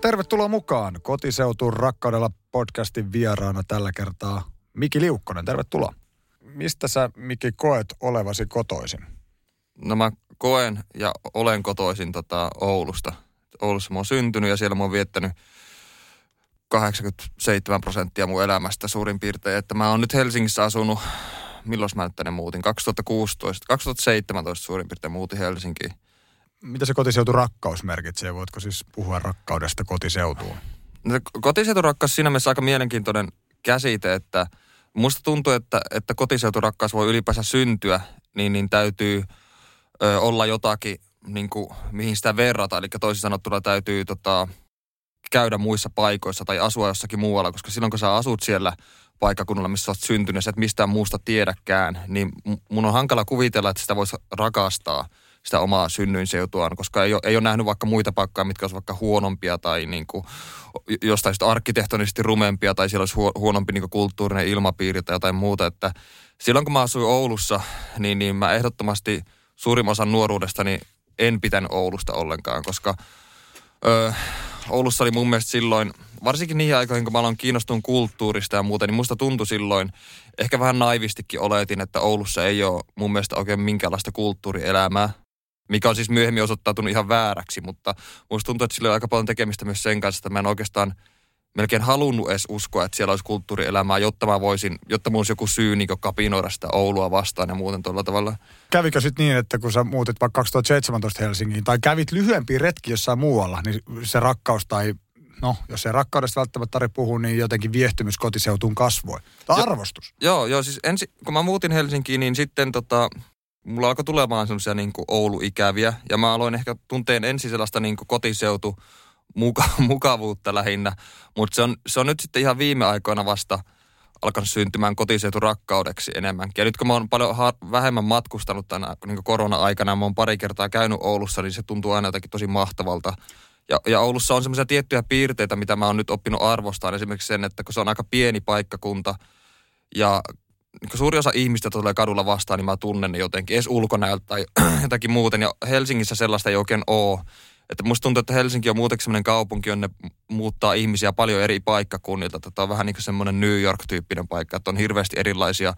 Tervetuloa mukaan Kotiseutuun rakkaudella podcastin vieraana tällä kertaa Miki Liukkonen. Tervetuloa. Mistä sä, Miki, koet olevasi kotoisin? No mä koen ja olen kotoisin tota Oulusta. Oulussa mä oon syntynyt ja siellä mä oon viettänyt 87 prosenttia mun elämästä suurin piirtein. Että mä oon nyt Helsingissä asunut, milloin mä nyt tänne muutin? 2016, 2017 suurin piirtein muutin Helsinkiin. Mitä se kotiseutu rakkaus merkitsee? Voitko siis puhua rakkaudesta kotiseutuun? No, kotiseuturakkaus siinä mielessä aika mielenkiintoinen käsite, että musta tuntuu, että, että kotiseuturakkaus voi ylipäänsä syntyä, niin, niin täytyy ö, olla jotakin, niin kuin, mihin sitä verrata. Eli toisin sanottuna täytyy tota, käydä muissa paikoissa tai asua jossakin muualla, koska silloin kun sä asut siellä paikkakunnalla, missä olet syntynyt, sä et mistään muusta tiedäkään, niin mun on hankala kuvitella, että sitä voisi rakastaa – sitä omaa synnyinseutuaan, koska ei ole, ei ole nähnyt vaikka muita paikkoja, mitkä olisivat vaikka huonompia tai niin kuin, jostain arkkitehtonisesti rumempia tai siellä olisi huonompi niin kulttuurinen ilmapiiri tai jotain muuta. Että silloin kun mä asuin Oulussa, niin, niin mä ehdottomasti suurimman osan nuoruudestani en pitänyt Oulusta ollenkaan, koska ö, Oulussa oli mun mielestä silloin, varsinkin niihin aikoihin, kun mä aloin kiinnostunut kulttuurista ja muuta, niin musta tuntui silloin, ehkä vähän naivistikin oletin, että Oulussa ei ole mun mielestä oikein minkäänlaista kulttuurielämää mikä on siis myöhemmin osoittautunut ihan vääräksi, mutta musta tuntuu, että sillä on aika paljon tekemistä myös sen kanssa, että mä en oikeastaan melkein halunnut edes uskoa, että siellä olisi kulttuurielämää, jotta mä voisin, jotta mun olisi joku syy niin kapinoida sitä Oulua vastaan ja muuten tuolla tavalla. Kävikö sitten niin, että kun sä muutit vaikka 2017 Helsingiin, tai kävit lyhyempi retki jossain muualla, niin se rakkaus tai no, jos ei rakkaudesta välttämättä tarvitse puhua, niin jotenkin viehtymys kotiseutuun kasvoi. Jo, arvostus. Joo, joo, siis ensi, kun mä muutin Helsinkiin, niin sitten tota, mulla alkoi tulemaan semmoisia niin Oulu-ikäviä. Ja mä aloin ehkä tunteen ensin sellaista niin kotiseutu muka, mukavuutta lähinnä. Mutta se on, se on nyt sitten ihan viime aikoina vasta alkanut syntymään kotiseutu rakkaudeksi enemmänkin. Ja nyt kun mä oon paljon ha- vähemmän matkustanut tänä niin korona-aikana, mä oon pari kertaa käynyt Oulussa, niin se tuntuu aina jotenkin tosi mahtavalta. Ja, ja Oulussa on semmoisia tiettyjä piirteitä, mitä mä oon nyt oppinut arvostaa. Esimerkiksi sen, että kun se on aika pieni paikkakunta ja niin suuri osa ihmistä tulee kadulla vastaan, niin mä tunnen ne jotenkin, edes ulkonäöltä tai jotakin muuten. Ja Helsingissä sellaista ei oikein ole. Että musta tuntuu, että Helsinki on muutenkin semmoinen kaupunki, jonne muuttaa ihmisiä paljon eri paikkakunnilta. Tätä on vähän niin kuin semmoinen New York-tyyppinen paikka, että on hirveästi erilaisia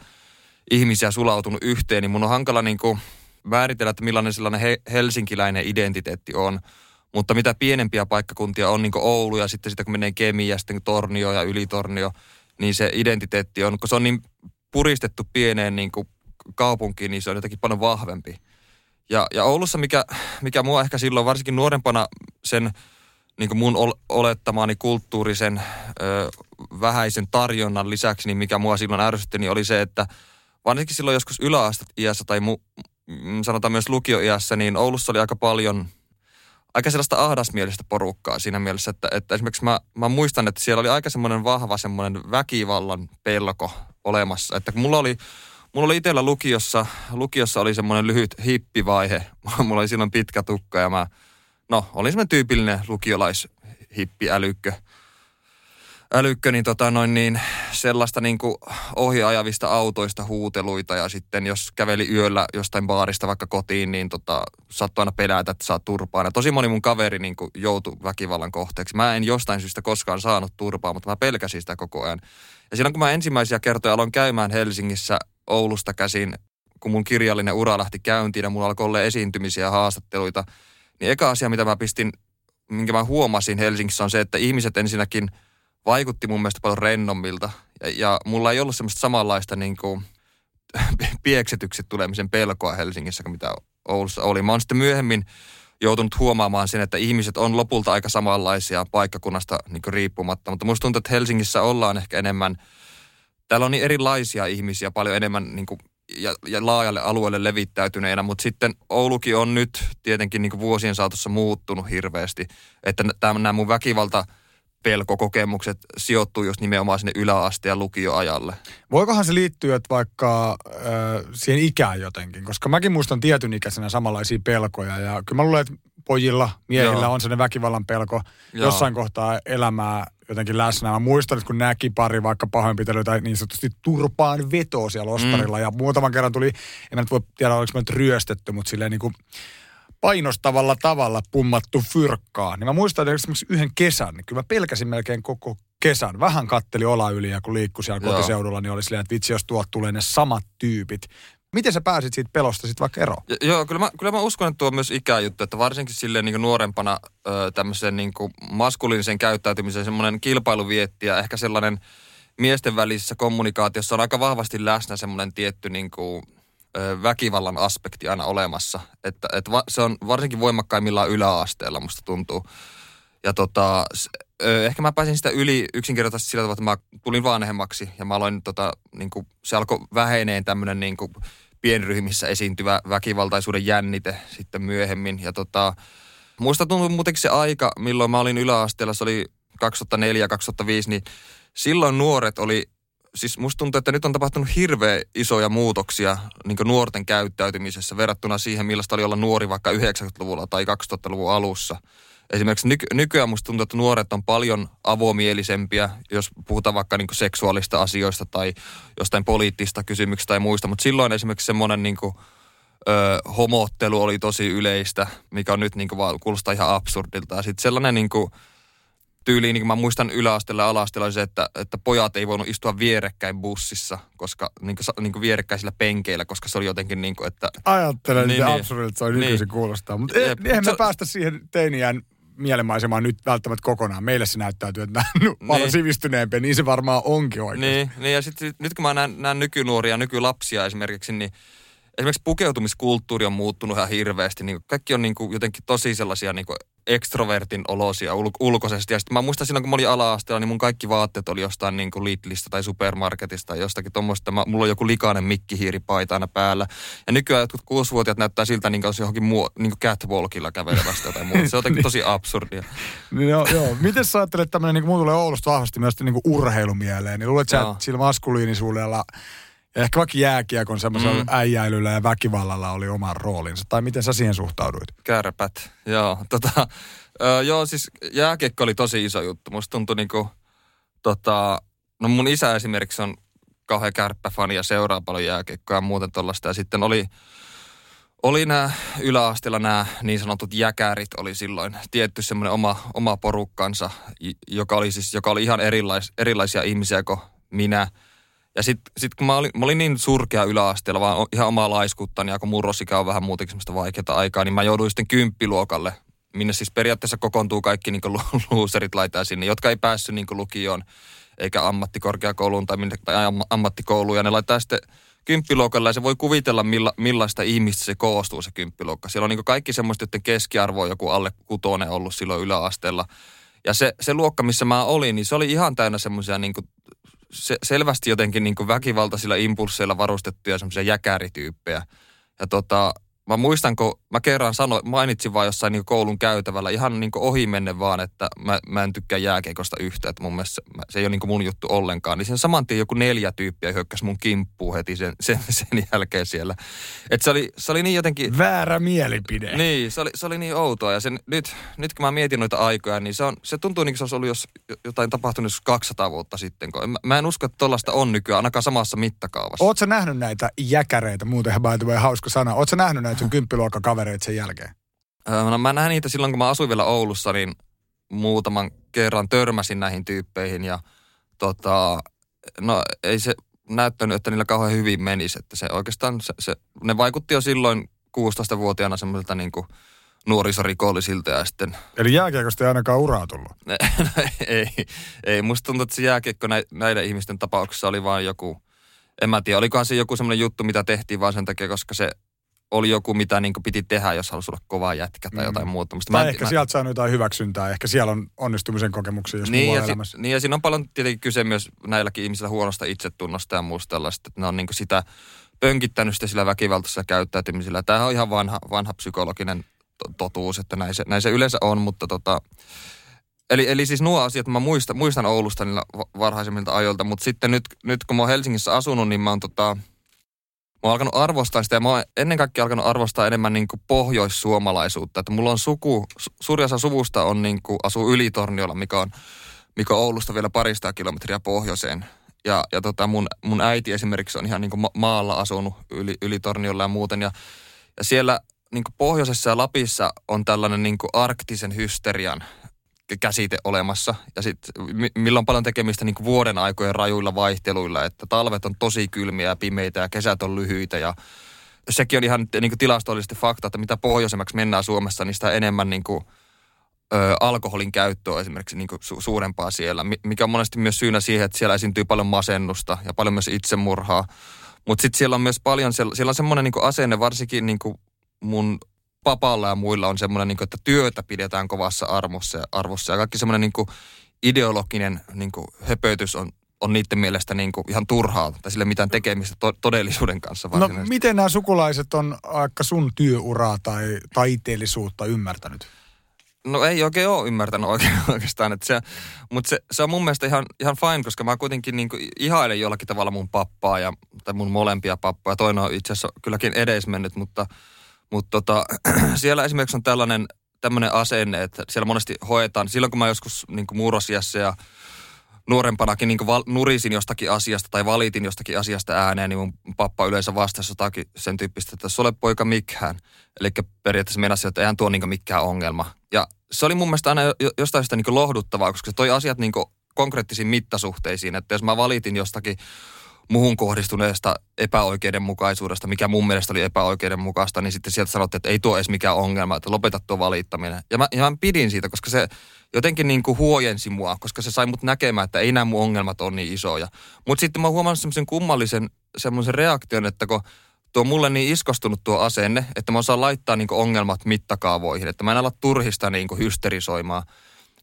ihmisiä sulautunut yhteen. Niin mun on hankala niin kuin määritellä, että millainen sellainen he, helsinkiläinen identiteetti on. Mutta mitä pienempiä paikkakuntia on, niin kuin Oulu ja sitten sitä kun menee Kemi ja sitten Tornio ja Ylitornio, niin se identiteetti on, kun se on niin puristettu pieneen niin kuin kaupunkiin, niin se on jotenkin paljon vahvempi. Ja, ja Oulussa, mikä, mikä mua ehkä silloin varsinkin nuorempana sen niin kuin mun olettamani kulttuurisen ö, vähäisen tarjonnan lisäksi, niin mikä mua silloin ärsytti, niin oli se, että varsinkin silloin joskus yläastet iässä tai mu, mm, sanotaan myös lukioiässä, niin Oulussa oli aika paljon aika sellaista ahdasmielistä porukkaa siinä mielessä, että, että esimerkiksi mä, mä muistan, että siellä oli aika semmoinen vahva semmoinen väkivallan pelko olemassa. Että mulla oli, mulla oli itsellä lukiossa, lukiossa oli semmoinen lyhyt hippivaihe. mulla oli silloin pitkä tukka ja mä, no, olin semmoinen tyypillinen lukiolais-hippi älykkö niin, tota noin niin sellaista niin kuin ohiajavista autoista huuteluita ja sitten jos käveli yöllä jostain baarista vaikka kotiin, niin tota, saattoi aina pelätä, että saa turpaa. Ja tosi moni mun kaveri niin kuin joutui väkivallan kohteeksi. Mä en jostain syystä koskaan saanut turpaa, mutta mä pelkäsin sitä koko ajan. Ja silloin kun mä ensimmäisiä kertoja aloin käymään Helsingissä Oulusta käsin, kun mun kirjallinen ura lähti käyntiin ja mulla alkoi olla esiintymisiä ja haastatteluita, niin eka asia, mitä mä pistin, minkä mä huomasin Helsingissä on se, että ihmiset ensinnäkin – vaikutti mun mielestä paljon rennommilta. Ja, ja mulla ei ollut semmoista samanlaista niin kuin, pieksetyksi tulemisen pelkoa Helsingissä mitä Oulussa oli. Mä oon sitten myöhemmin joutunut huomaamaan sen, että ihmiset on lopulta aika samanlaisia paikkakunnasta niin riippumatta. Mutta musta tuntuu, että Helsingissä ollaan ehkä enemmän, täällä on niin erilaisia ihmisiä paljon enemmän niin kuin, ja, ja laajalle alueelle levittäytyneenä, mutta sitten Oulukin on nyt tietenkin niin vuosien saatossa muuttunut hirveästi. Että nämä mun väkivalta pelkokokemukset sijoittuu just nimenomaan sinne yläaste- ja lukioajalle. Voikohan se liittyä että vaikka äh, siihen ikään jotenkin? Koska mäkin muistan tietyn ikäisenä samanlaisia pelkoja. Ja kyllä mä luulen, että pojilla, miehillä Joo. on sellainen väkivallan pelko Joo. jossain kohtaa elämää jotenkin läsnä. Mä muistan, että kun näki pari vaikka pahoinpitelyä niin sanotusti turpaan vetoa siellä ostarilla. Mm. Ja muutaman kerran tuli, en mä nyt voi tiedä, oliko mä nyt ryöstetty, mutta silleen niin kuin painostavalla tavalla pummattu fyrkkaa. Niin mä muistan esimerkiksi yhden kesän, niin kyllä mä pelkäsin melkein koko kesän. Vähän katteli ola yli ja kun liikkui siellä Joo. kotiseudulla, niin oli silleen, että vitsi, jos tuot tulee ne samat tyypit. Miten sä pääsit siitä pelosta sitten vaikka eroon? Joo, kyllä mä, kyllä mä uskon, että tuo on myös ikäjuttu, että varsinkin silleen niin nuorempana ö, tämmöisen niin maskuliinisen käyttäytymisen semmoinen kilpailuvietti ja ehkä sellainen miesten välisessä kommunikaatiossa on aika vahvasti läsnä semmoinen tietty niin kuin, väkivallan aspekti aina olemassa. Että, että va, se on varsinkin voimakkaimmillaan yläasteella, musta tuntuu. Ja tota, ehkä mä pääsin sitä yli yksinkertaisesti sillä tavalla, että mä tulin vanhemmaksi ja mä aloin, tota, niin kuin, se alkoi väheneen tämmöinen niin pienryhmissä esiintyvä väkivaltaisuuden jännite sitten myöhemmin. Ja tota, muista tuntuu muutenkin se aika, milloin mä olin yläasteella, se oli 2004-2005, niin silloin nuoret oli, siis musta tuntuu, että nyt on tapahtunut hirveän isoja muutoksia niin nuorten käyttäytymisessä verrattuna siihen, millaista oli olla nuori vaikka 90-luvulla tai 2000-luvun alussa – esimerkiksi nyky- nykyään musta tuntuu, että nuoret on paljon avomielisempiä, jos puhutaan vaikka niin seksuaalista asioista tai jostain poliittista kysymyksistä tai muista, mutta silloin esimerkiksi semmoinen niin kuin, ö, homottelu oli tosi yleistä, mikä on nyt niin kuin vaan kuulostaa ihan absurdilta. Ja sitten sellainen niin kuin, tyyli, niin kuin mä muistan yläasteella ja alasteella, se, että, että pojat ei voinut istua vierekkäin bussissa, koska niin kuin, niin kuin vierekkäisillä penkeillä, koska se oli jotenkin niin kuin, että... Ajattelen, niin, niin, absurdilta se on nykyisin niin. kuulostaa. Mutta eihän me päästä siihen teiniään mielenmaisemaan nyt välttämättä kokonaan. Meille se näyttäytyy, että nämä niin. paljon sivistyneempiä, niin se varmaan onkin oikein. Niin, niin ja sitten nyt kun mä näen, näen nykynuoria, nykylapsia esimerkiksi, niin esimerkiksi pukeutumiskulttuuri on muuttunut ihan hirveästi. Niin kaikki on niin kuin jotenkin tosi sellaisia niin kuin ekstrovertin olosia ul- ulkoisesti. Ja sitten mä muistan silloin, kun mä olin ala-asteella, niin mun kaikki vaatteet oli jostain niin kuin Lidlistä tai supermarketista tai jostakin tuommoista. Mulla on joku likainen mikkihiiripaita aina päällä. Ja nykyään jotkut kuusivuotiaat näyttää siltä, niin kuin johonkin muu, niin kuin catwalkilla kävelevästä tai muuta. Se on jotenkin tosi absurdia. no, joo. Miten sä ajattelet tämmöinen, niin kuin mulla tulee Oulusta vahvasti myös niin kuin urheilumieleen, niin luulet sä, sillä maskuliinisuudella ehkä vaikka jääkiekon semmoisella mm. äijäilyllä ja väkivallalla oli oma roolinsa. Tai miten sä siihen suhtauduit? Kärpät, joo. Tota, ö, joo, siis jääkiekko oli tosi iso juttu. Musta tuntui niinku, tota, no mun isä esimerkiksi on kauhean kärppäfani ja seuraa paljon jääkiekkoa ja muuten tollaista. Ja sitten oli, oli nämä yläasteella nämä niin sanotut jäkärit oli silloin tietty semmoinen oma, oma porukkansa, joka oli siis, joka oli ihan erilais, erilaisia ihmisiä kuin minä – ja sitten sit kun mä olin, mä olin niin surkea yläasteella, vaan ihan omaa laiskuttani, ja kun murrosikä on vähän muutenkin semmoista vaikeaa aikaa, niin mä jouduin sitten kymppiluokalle, minne siis periaatteessa kokoontuu kaikki niin luuserit laitaa sinne, jotka ei päässyt niin lukioon eikä ammattikorkeakouluun tai, minne, tai ammattikouluun. Ja ne laittaa sitten kymppiluokalle ja se voi kuvitella milla, millaista ihmistä se koostuu se kymppiluokka. Siellä on niin kaikki semmoista, joiden keskiarvo on joku alle kutonen ollut silloin yläasteella. Ja se, se luokka, missä mä olin, niin se oli ihan täynnä semmoisia niin se, selvästi jotenkin niin väkivaltaisilla impulseilla varustettuja semmoisia jäkärityyppejä. Ja tota, mä muistan, kun mä kerran sanoin, mainitsin vaan jossain niin koulun käytävällä ihan niin ohi menne vaan, että mä, mä en tykkää jääkeikosta yhtä, että mun mielestä se ei ole niin mun juttu ollenkaan. Niin sen saman tien joku neljä tyyppiä hyökkäsi mun kimppuun heti sen, sen, sen jälkeen siellä. Et se oli, se oli niin jotenkin... Väärä mielipide. Niin, se oli, se oli niin outoa. Ja sen, nyt, nyt kun mä mietin noita aikoja, niin se, on, se tuntuu niin kuin se olisi ollut jos, jotain tapahtunut 200 vuotta sitten. Kun mä, mä en usko, että tollaista on nykyään, ainakaan samassa mittakaavassa. Oletko nähnyt näitä jäkäreitä, muutenhan by the way, hauska sana. Oletko nähnyt näitä sun kymppiluokan kavereita sen jälkeen? No, mä näin niitä silloin, kun mä asuin vielä Oulussa, niin muutaman kerran törmäsin näihin tyyppeihin ja tota, no ei se näyttänyt, että niillä kauhean hyvin menisi. Että se oikeastaan, se, se, ne vaikutti jo silloin 16-vuotiaana semmoiselta niin kuin nuorisorikollisilta ja sitten... Eli jääkiekosta ei ainakaan uraa tullut? no, ei, ei. Musta tuntuu, että se jääkiekko näiden ihmisten tapauksessa oli vain joku, en mä tiedä, olikohan se joku semmoinen juttu, mitä tehtiin vaan sen takia, koska se oli joku, mitä niin piti tehdä, jos halusi olla kova jätkä tai mm. jotain muuta. Musta tai mä, ehkä mä... sieltä saanut jotain hyväksyntää, ehkä siellä on onnistumisen kokemuksia, jos niin, ja si- niin, ja siinä on paljon tietenkin kyse myös näilläkin ihmisillä huonosta itsetunnosta ja muusta tällaista, että ne on niin sitä pönkittänyt sitä sillä väkivaltaisella käyttäytymisellä. Tämä on ihan vanha, vanha psykologinen to- totuus, että näin se, näin se yleensä on, mutta tota, Eli, eli siis nuo asiat mä muistan, muistan Oulusta niillä varhaisemmilta ajoilta, mutta sitten nyt, nyt kun mä oon Helsingissä asunut, niin mä oon tota, mä oon alkanut arvostaa sitä ja mä oon ennen kaikkea alkanut arvostaa enemmän niin kuin pohjoissuomalaisuutta. Että mulla on suku, suuri osa suvusta on niin kuin, asuu Ylitorniolla, mikä on, mikä on Oulusta vielä parista kilometriä pohjoiseen. Ja, ja tota mun, mun äiti esimerkiksi on ihan niin kuin maalla asunut yli, Ylitorniolla ja muuten. Ja, ja siellä niin kuin pohjoisessa ja Lapissa on tällainen niin kuin arktisen hysterian käsite olemassa. Ja sitten millä on paljon tekemistä niin vuoden aikojen rajuilla vaihteluilla, että talvet on tosi kylmiä ja pimeitä ja kesät on lyhyitä ja sekin on ihan niin kuin tilastollisesti fakta, että mitä pohjoisemmaksi mennään Suomessa, niin sitä enemmän niin kuin, ö, alkoholin käyttöä esimerkiksi niin kuin su- suurempaa siellä, mikä on monesti myös syynä siihen, että siellä esiintyy paljon masennusta ja paljon myös itsemurhaa. Mutta sitten siellä on myös paljon, siellä on semmoinen niin asenne, varsinkin niin kuin mun papalla ja muilla on semmoinen, niin kuin, että työtä pidetään kovassa arvossa ja, arvossa ja kaikki semmoinen niin ideologinen niin kuin höpötys on, on niiden mielestä niin kuin ihan turhaa tai sille mitään tekemistä to- todellisuuden kanssa. No miten nämä sukulaiset on aika sun työuraa tai taiteellisuutta ymmärtänyt? No ei oikein ole ymmärtänyt oikein, oikeastaan. Että se, mutta se, se, on mun mielestä ihan, ihan fine, koska mä kuitenkin niin kuin ihailen jollakin tavalla mun pappaa ja, tai mun molempia pappoja. Toinen on itse asiassa kylläkin edesmennyt, mutta, mutta tota, siellä esimerkiksi on tällainen tämmöinen asenne, että siellä monesti hoetaan. Silloin kun mä joskus niin kuin murrosiassa ja nuorempanakin niin val, nurisin jostakin asiasta tai valitin jostakin asiasta ääneen, niin mun pappa yleensä vastasi jotakin sen tyyppistä, että se ole poika mikään. Eli periaatteessa meinasi, että eihän tuo niin mikään ongelma. Ja se oli mun mielestä aina jostain sitä niin lohduttavaa, koska se toi asiat niin konkreettisiin mittasuhteisiin. Että jos mä valitin jostakin muhun kohdistuneesta epäoikeudenmukaisuudesta, mikä mun mielestä oli epäoikeudenmukaista, niin sitten sieltä sanottiin, että ei tuo edes mikään ongelma, että lopeta tuo valittaminen. Ja mä, ja mä pidin siitä, koska se jotenkin niin kuin huojensi mua, koska se sai mut näkemään, että ei nämä mun ongelmat ole niin isoja. Mutta sitten mä huomannut semmoisen kummallisen semmoisen reaktion, että kun tuo mulle niin iskostunut tuo asenne, että mä osaan laittaa niin ongelmat mittakaavoihin, että mä en ala turhista niin hysterisoimaan.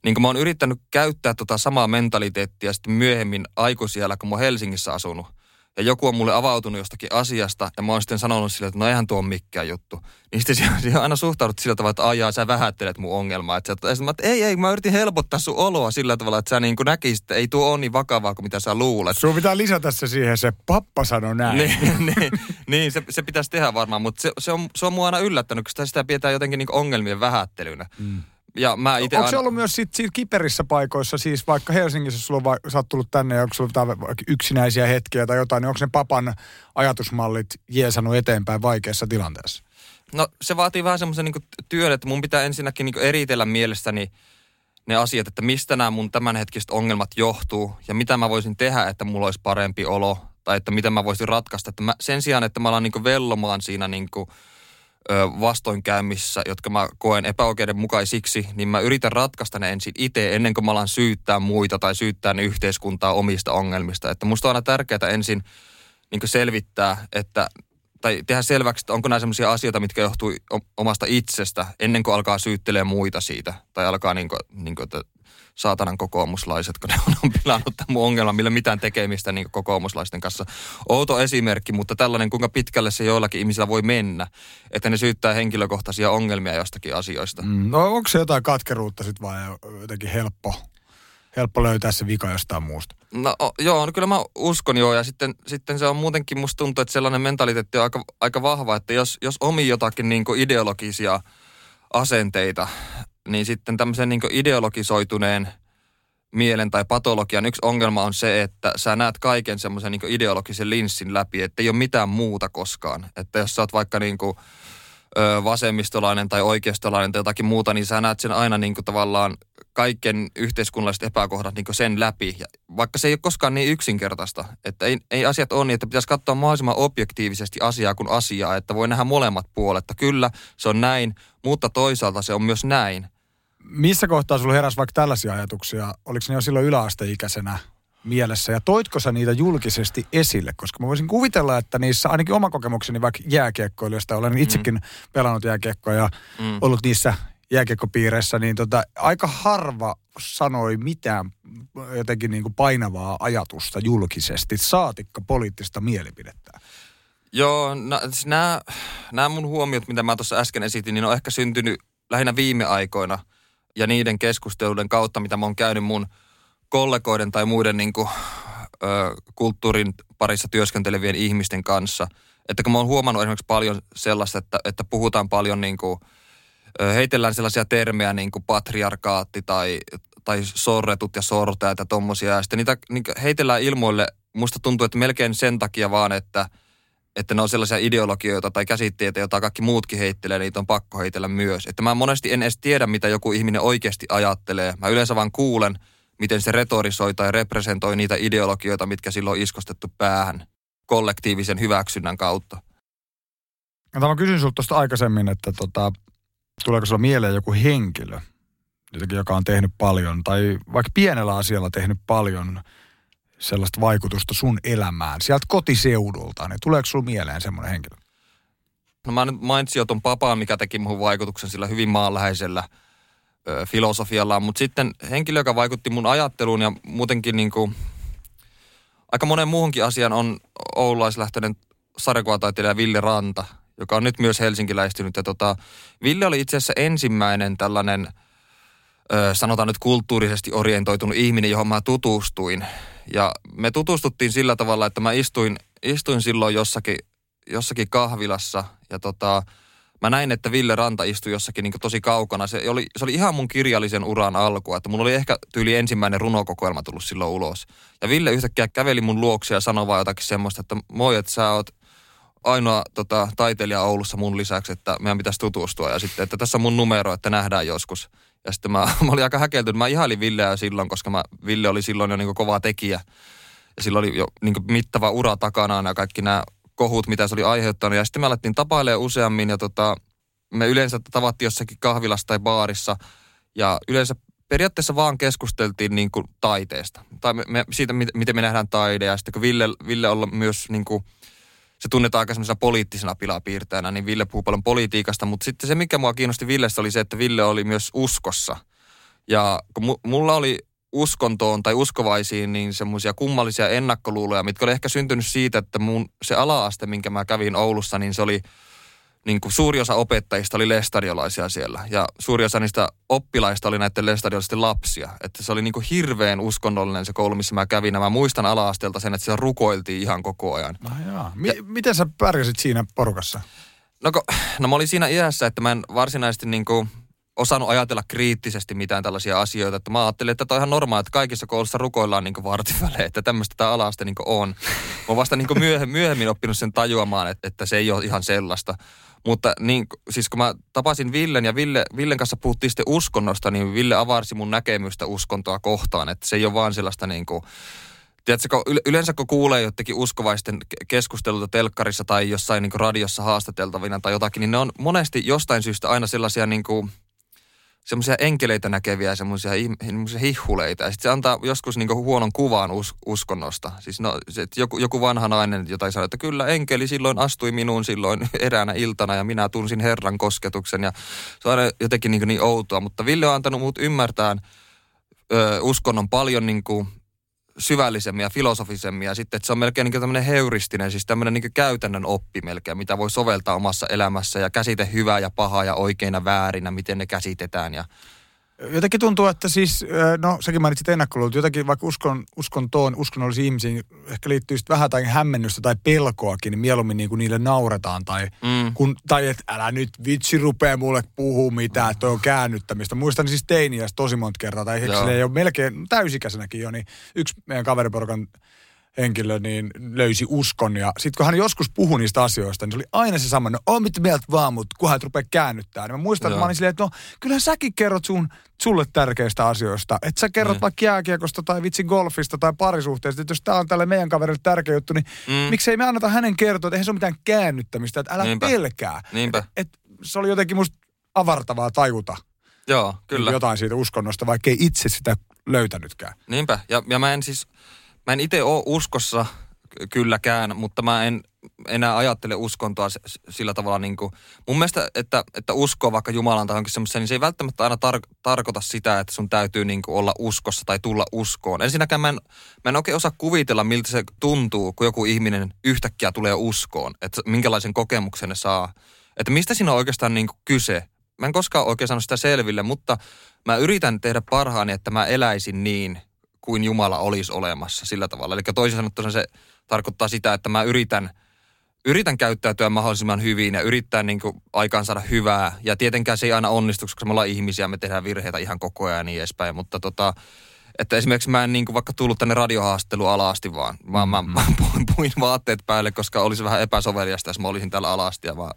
Niin kuin mä oon yrittänyt käyttää tota samaa mentaliteettia sitten myöhemmin aikuisiellä, kun mä oon Helsingissä asunut ja joku on mulle avautunut jostakin asiasta, ja mä oon sitten sanonut sille, että no eihän tuo ole mikään juttu. Niin sitten siihen aina suhtaudut sillä tavalla, että ajaa, sä vähättelet mun ongelmaa. Että, sä, että, että ei, ei, mä yritin helpottaa sun oloa sillä tavalla, että sä niin kuin näkisit, että ei tuo ole niin vakavaa kuin mitä sä luulet. Sun pitää lisätä se siihen, se pappa sanoi näin. niin, niin, niin se, se pitäisi tehdä varmaan, mutta se, se, on, se on mua aina yllättänyt, koska sitä pidetään jotenkin niin ongelmien vähättelynä. Mm. Ja mä ite Onko aina... se ollut myös sit, sit kiperissä paikoissa, siis vaikka Helsingissä sulla on va- sä oot tullut tänne ja onko sulla yksinäisiä hetkiä tai jotain, niin onko ne papan ajatusmallit jeesannut eteenpäin vaikeassa tilanteessa? No se vaatii vähän semmoisen niin työn, että mun pitää ensinnäkin niin eritellä mielestäni ne asiat, että mistä nämä mun tämänhetkiset ongelmat johtuu ja mitä mä voisin tehdä, että mulla olisi parempi olo tai että miten mä voisin ratkaista. Että mä, sen sijaan, että mä alan niin vellomaan siinä niin kuin, vastoinkäymissä, jotka mä koen epäoikeudenmukaisiksi, niin mä yritän ratkaista ne ensin itse ennen kuin mä alan syyttää muita tai syyttää ne yhteiskuntaa omista ongelmista. Että musta on aina tärkeää ensin niin selvittää, että tai tehdä selväksi, että onko nämä sellaisia asioita, mitkä johtuu omasta itsestä, ennen kuin alkaa syyttelemään muita siitä. Tai alkaa niin kuin, niin kuin, että saatanan kokoomuslaiset, kun ne on pilannut tämän mun ongelman, millä mitään tekemistä niin kokoomuslaisten kanssa. Outo esimerkki, mutta tällainen, kuinka pitkälle se joillakin ihmisillä voi mennä, että ne syyttää henkilökohtaisia ongelmia jostakin asioista. Mm, no onko se jotain katkeruutta sitten vai jotenkin helppo, helppo löytää se vika jostain muusta? No joo, no kyllä mä uskon joo. Ja sitten, sitten se on muutenkin, musta tuntuu, että sellainen mentaliteetti on aika, aika vahva, että jos, jos omi jotakin niin ideologisia asenteita, niin sitten tämmöisen niin ideologisoituneen mielen tai patologian yksi ongelma on se, että sä näet kaiken semmoisen niin ideologisen linssin läpi, että ei ole mitään muuta koskaan. Että jos sä oot vaikka niin kuin, ö, vasemmistolainen tai oikeistolainen tai jotakin muuta, niin sä näet sen aina niin kuin tavallaan kaiken yhteiskunnalliset epäkohdat niin sen läpi. Ja vaikka se ei ole koskaan niin yksinkertaista, että ei, ei asiat ole niin, että pitäisi katsoa mahdollisimman objektiivisesti asiaa kuin asiaa, että voi nähdä molemmat puolet. Kyllä, se on näin, mutta toisaalta se on myös näin. Missä kohtaa sulla heräsi vaikka tällaisia ajatuksia? Oliko ne jo silloin yläasteikäisenä mielessä ja toitko sä niitä julkisesti esille? Koska mä voisin kuvitella, että niissä ainakin oma kokemukseni vaikka jääkiekkoilijoista, olen itsekin mm. pelannut jääkiekkoa ja mm. ollut niissä jääkiekkopiireissä, niin tota, aika harva sanoi mitään jotenkin niin kuin painavaa ajatusta julkisesti, saatikka poliittista mielipidettä. Joo, siis nämä, nämä mun huomiot, mitä mä tuossa äsken esitin, niin on ehkä syntynyt lähinnä viime aikoina ja niiden keskusteluiden kautta, mitä mä oon käynyt mun kollegoiden tai muiden niin kuin, ö, kulttuurin parissa työskentelevien ihmisten kanssa. Että kun mä oon huomannut esimerkiksi paljon sellaista, että, että puhutaan paljon niin kuin, heitellään sellaisia termejä niin kuin patriarkaatti tai, tai sorretut ja sortajat ja tommosia. Ja sitten niitä niin heitellään ilmoille, musta tuntuu, että melkein sen takia vaan, että, että ne on sellaisia ideologioita tai käsitteitä, joita kaikki muutkin heittelee, niitä on pakko heitellä myös. Että mä monesti en edes tiedä, mitä joku ihminen oikeasti ajattelee. Mä yleensä vaan kuulen, miten se retorisoi tai representoi niitä ideologioita, mitkä silloin on iskostettu päähän kollektiivisen hyväksynnän kautta. Ja mä kysyin sulta tuosta aikaisemmin, että tota, tuleeko sulla mieleen joku henkilö, jotenkin, joka on tehnyt paljon, tai vaikka pienellä asialla tehnyt paljon sellaista vaikutusta sun elämään, sieltä kotiseudulta, niin tuleeko sulla mieleen semmoinen henkilö? No mä nyt mainitsin jo ton papaan, mikä teki muun vaikutuksen sillä hyvin maanläheisellä ö, filosofiallaan, mutta sitten henkilö, joka vaikutti mun ajatteluun ja muutenkin niin kuin, aika monen muuhunkin asian on oululaislähtöinen sarjakuvataiteilija Ville Ranta, joka on nyt myös helsinkiläistynyt. Ja tota, Ville oli itse asiassa ensimmäinen tällainen, ö, sanotaan nyt kulttuurisesti orientoitunut ihminen, johon mä tutustuin. Ja me tutustuttiin sillä tavalla, että mä istuin, istuin silloin jossakin, jossakin kahvilassa ja tota, mä näin, että Ville Ranta istui jossakin niin tosi kaukana. Se oli, se oli ihan mun kirjallisen uran alku, että mulla oli ehkä tyyli ensimmäinen runokokoelma tullut silloin ulos. Ja Ville yhtäkkiä käveli mun luokse ja sanoi vaan jotakin semmoista, että moi, että sä oot ainoa tota, taiteilija Oulussa mun lisäksi, että meidän pitäisi tutustua. Ja sitten, että tässä on mun numero, että nähdään joskus. Ja sitten mä, mä olin aika häkeltynyt. Mä ihailin Villeä silloin, koska mä, Ville oli silloin jo niin kova tekijä. Ja silloin oli jo niin mittava ura takanaan ja kaikki nämä kohut, mitä se oli aiheuttanut. Ja sitten me alettiin tapailemaan useammin ja tota, me yleensä tavattiin jossakin kahvilassa tai baarissa. Ja yleensä periaatteessa vaan keskusteltiin niin kuin taiteesta. Tai me, me, siitä, miten me nähdään taide. Ja sitten kun Ville, Ville on myös niin kuin, se tunnetaan aika semmoisena poliittisena pilapiirtäjänä, niin Ville puhuu paljon politiikasta. Mutta sitten se, mikä mua kiinnosti Villestä, oli se, että Ville oli myös uskossa. Ja kun mulla oli uskontoon tai uskovaisiin niin semmoisia kummallisia ennakkoluuloja, mitkä oli ehkä syntynyt siitä, että mun se ala-aste, minkä mä kävin Oulussa, niin se oli niin kuin suuri osa opettajista oli lestadiolaisia siellä. Ja suuri osa niistä oppilaista oli näiden lestadiolaisten lapsia. Että se oli niin kuin hirveän uskonnollinen se koulu, missä mä kävin. Ja mä muistan ala-asteelta sen, että siellä rukoiltiin ihan koko ajan. No jaa. Mi- ja, miten sä pärjäsit siinä porukassa? No, ko, no mä olin siinä iässä, että mä en varsinaisesti niin kuin osannut ajatella kriittisesti mitään tällaisia asioita. Että mä ajattelin, että tämä on ihan normaalia, että kaikissa koulussa rukoillaan niin vartivälein, että tämmöistä tämä alaste niin on. Mä oon vasta niin myöhemmin, myöhemmin oppinut sen tajuamaan, että, että se ei ole ihan sellaista. Mutta niin, siis kun mä tapasin Villen ja Ville, Villen kanssa puhuttiin sitten uskonnosta, niin Ville avarsi mun näkemystä uskontoa kohtaan. Että se ei ole vaan sellaista niin kuin, Tiedätkö, yleensä kun kuulee jotenkin uskovaisten keskusteluta telkkarissa tai jossain niin radiossa haastateltavina tai jotakin, niin ne on monesti jostain syystä aina sellaisia niin kuin, semmoisia enkeleitä näkeviä, semmoisia hihhuleita. Ja sitten se antaa joskus niinku huonon kuvan us, uskonnosta. Siis no, se, joku, joku vanha nainen, jota sanoo, että kyllä enkeli silloin astui minuun silloin eräänä iltana ja minä tunsin Herran kosketuksen. Ja se on aina jotenkin niin, niin outoa. Mutta Ville on antanut muut ymmärtää uskonnon paljon niin kuin syvällisemmin ja filosofisemmin. Ja sitten, että se on melkein niin tämmöinen heuristinen, siis tämmöinen niin käytännön oppi melkein, mitä voi soveltaa omassa elämässä ja käsite hyvää ja pahaa ja oikeina väärinä, miten ne käsitetään ja Jotenkin tuntuu, että siis, no säkin mainitsit ennakkoluulut, jotenkin vaikka uskon, uskontoon, uskonnollisiin ihmisiin ehkä liittyy vähän tai hämmennystä tai pelkoakin, niin mieluummin niin kuin niille nauretaan tai, mm. kun, tai että älä nyt vitsi rupee mulle puhua mitään, että on käännyttämistä. Muistan siis teiniästä tosi monta kertaa, tai ei ole melkein täysikäisenäkin jo, niin yksi meidän kaveriporukan henkilö niin löysi uskon. Ja sitten kun hän joskus puhui niistä asioista, niin se oli aina se sama, no on mitä mieltä vaan, mutta kunhan et rupea käännyttää. Niin mä muistan, Joo. että mä olin silleen, että no kyllähän säkin kerrot sun, sulle tärkeistä asioista. Että sä kerrot mm. vaikka jääkiekosta tai vitsi golfista tai parisuhteesta. Että jos tää on tälle meidän kaverille tärkeä juttu, niin mm. miksei me anneta hänen kertoa, että eihän se ole mitään käännyttämistä, että älä Niinpä. pelkää. Niinpä. Et, et, se oli jotenkin musta avartavaa tajuta. Joo, kyllä. Jotain siitä uskonnosta, vaikka ei itse sitä löytänytkään. Niinpä. Ja, ja mä en siis Mä en itse ole uskossa kylläkään, mutta mä en enää ajattele uskontoa sillä tavalla niin kuin, mun mielestä, että, että uskoo vaikka Jumalan tai johonkin semmoiseen, niin se ei välttämättä aina tar- tarkoita sitä, että sun täytyy niin kuin olla uskossa tai tulla uskoon. Ensinnäkään mä en, mä en oikein osaa kuvitella, miltä se tuntuu, kun joku ihminen yhtäkkiä tulee uskoon, että minkälaisen kokemuksen ne saa. Että mistä siinä on oikeastaan niin kuin kyse. Mä en koskaan oikein sano sitä selville, mutta mä yritän tehdä parhaani, että mä eläisin niin, kuin Jumala olisi olemassa sillä tavalla. Eli toisin sanottuna se tarkoittaa sitä, että mä yritän, yritän käyttäytyä mahdollisimman hyvin ja yrittää niin kuin aikaan saada hyvää. Ja tietenkään se ei aina onnistu, koska me ollaan ihmisiä, me tehdään virheitä ihan koko ajan ja niin edespäin. Mutta tota, että esimerkiksi mä en niin kuin vaikka tullut tänne radiohaastelu alasti vaan, vaan mm-hmm. mä, mä puin vaatteet päälle, koska olisi vähän epäsoveliasta, jos mä olisin täällä alasti ja vaan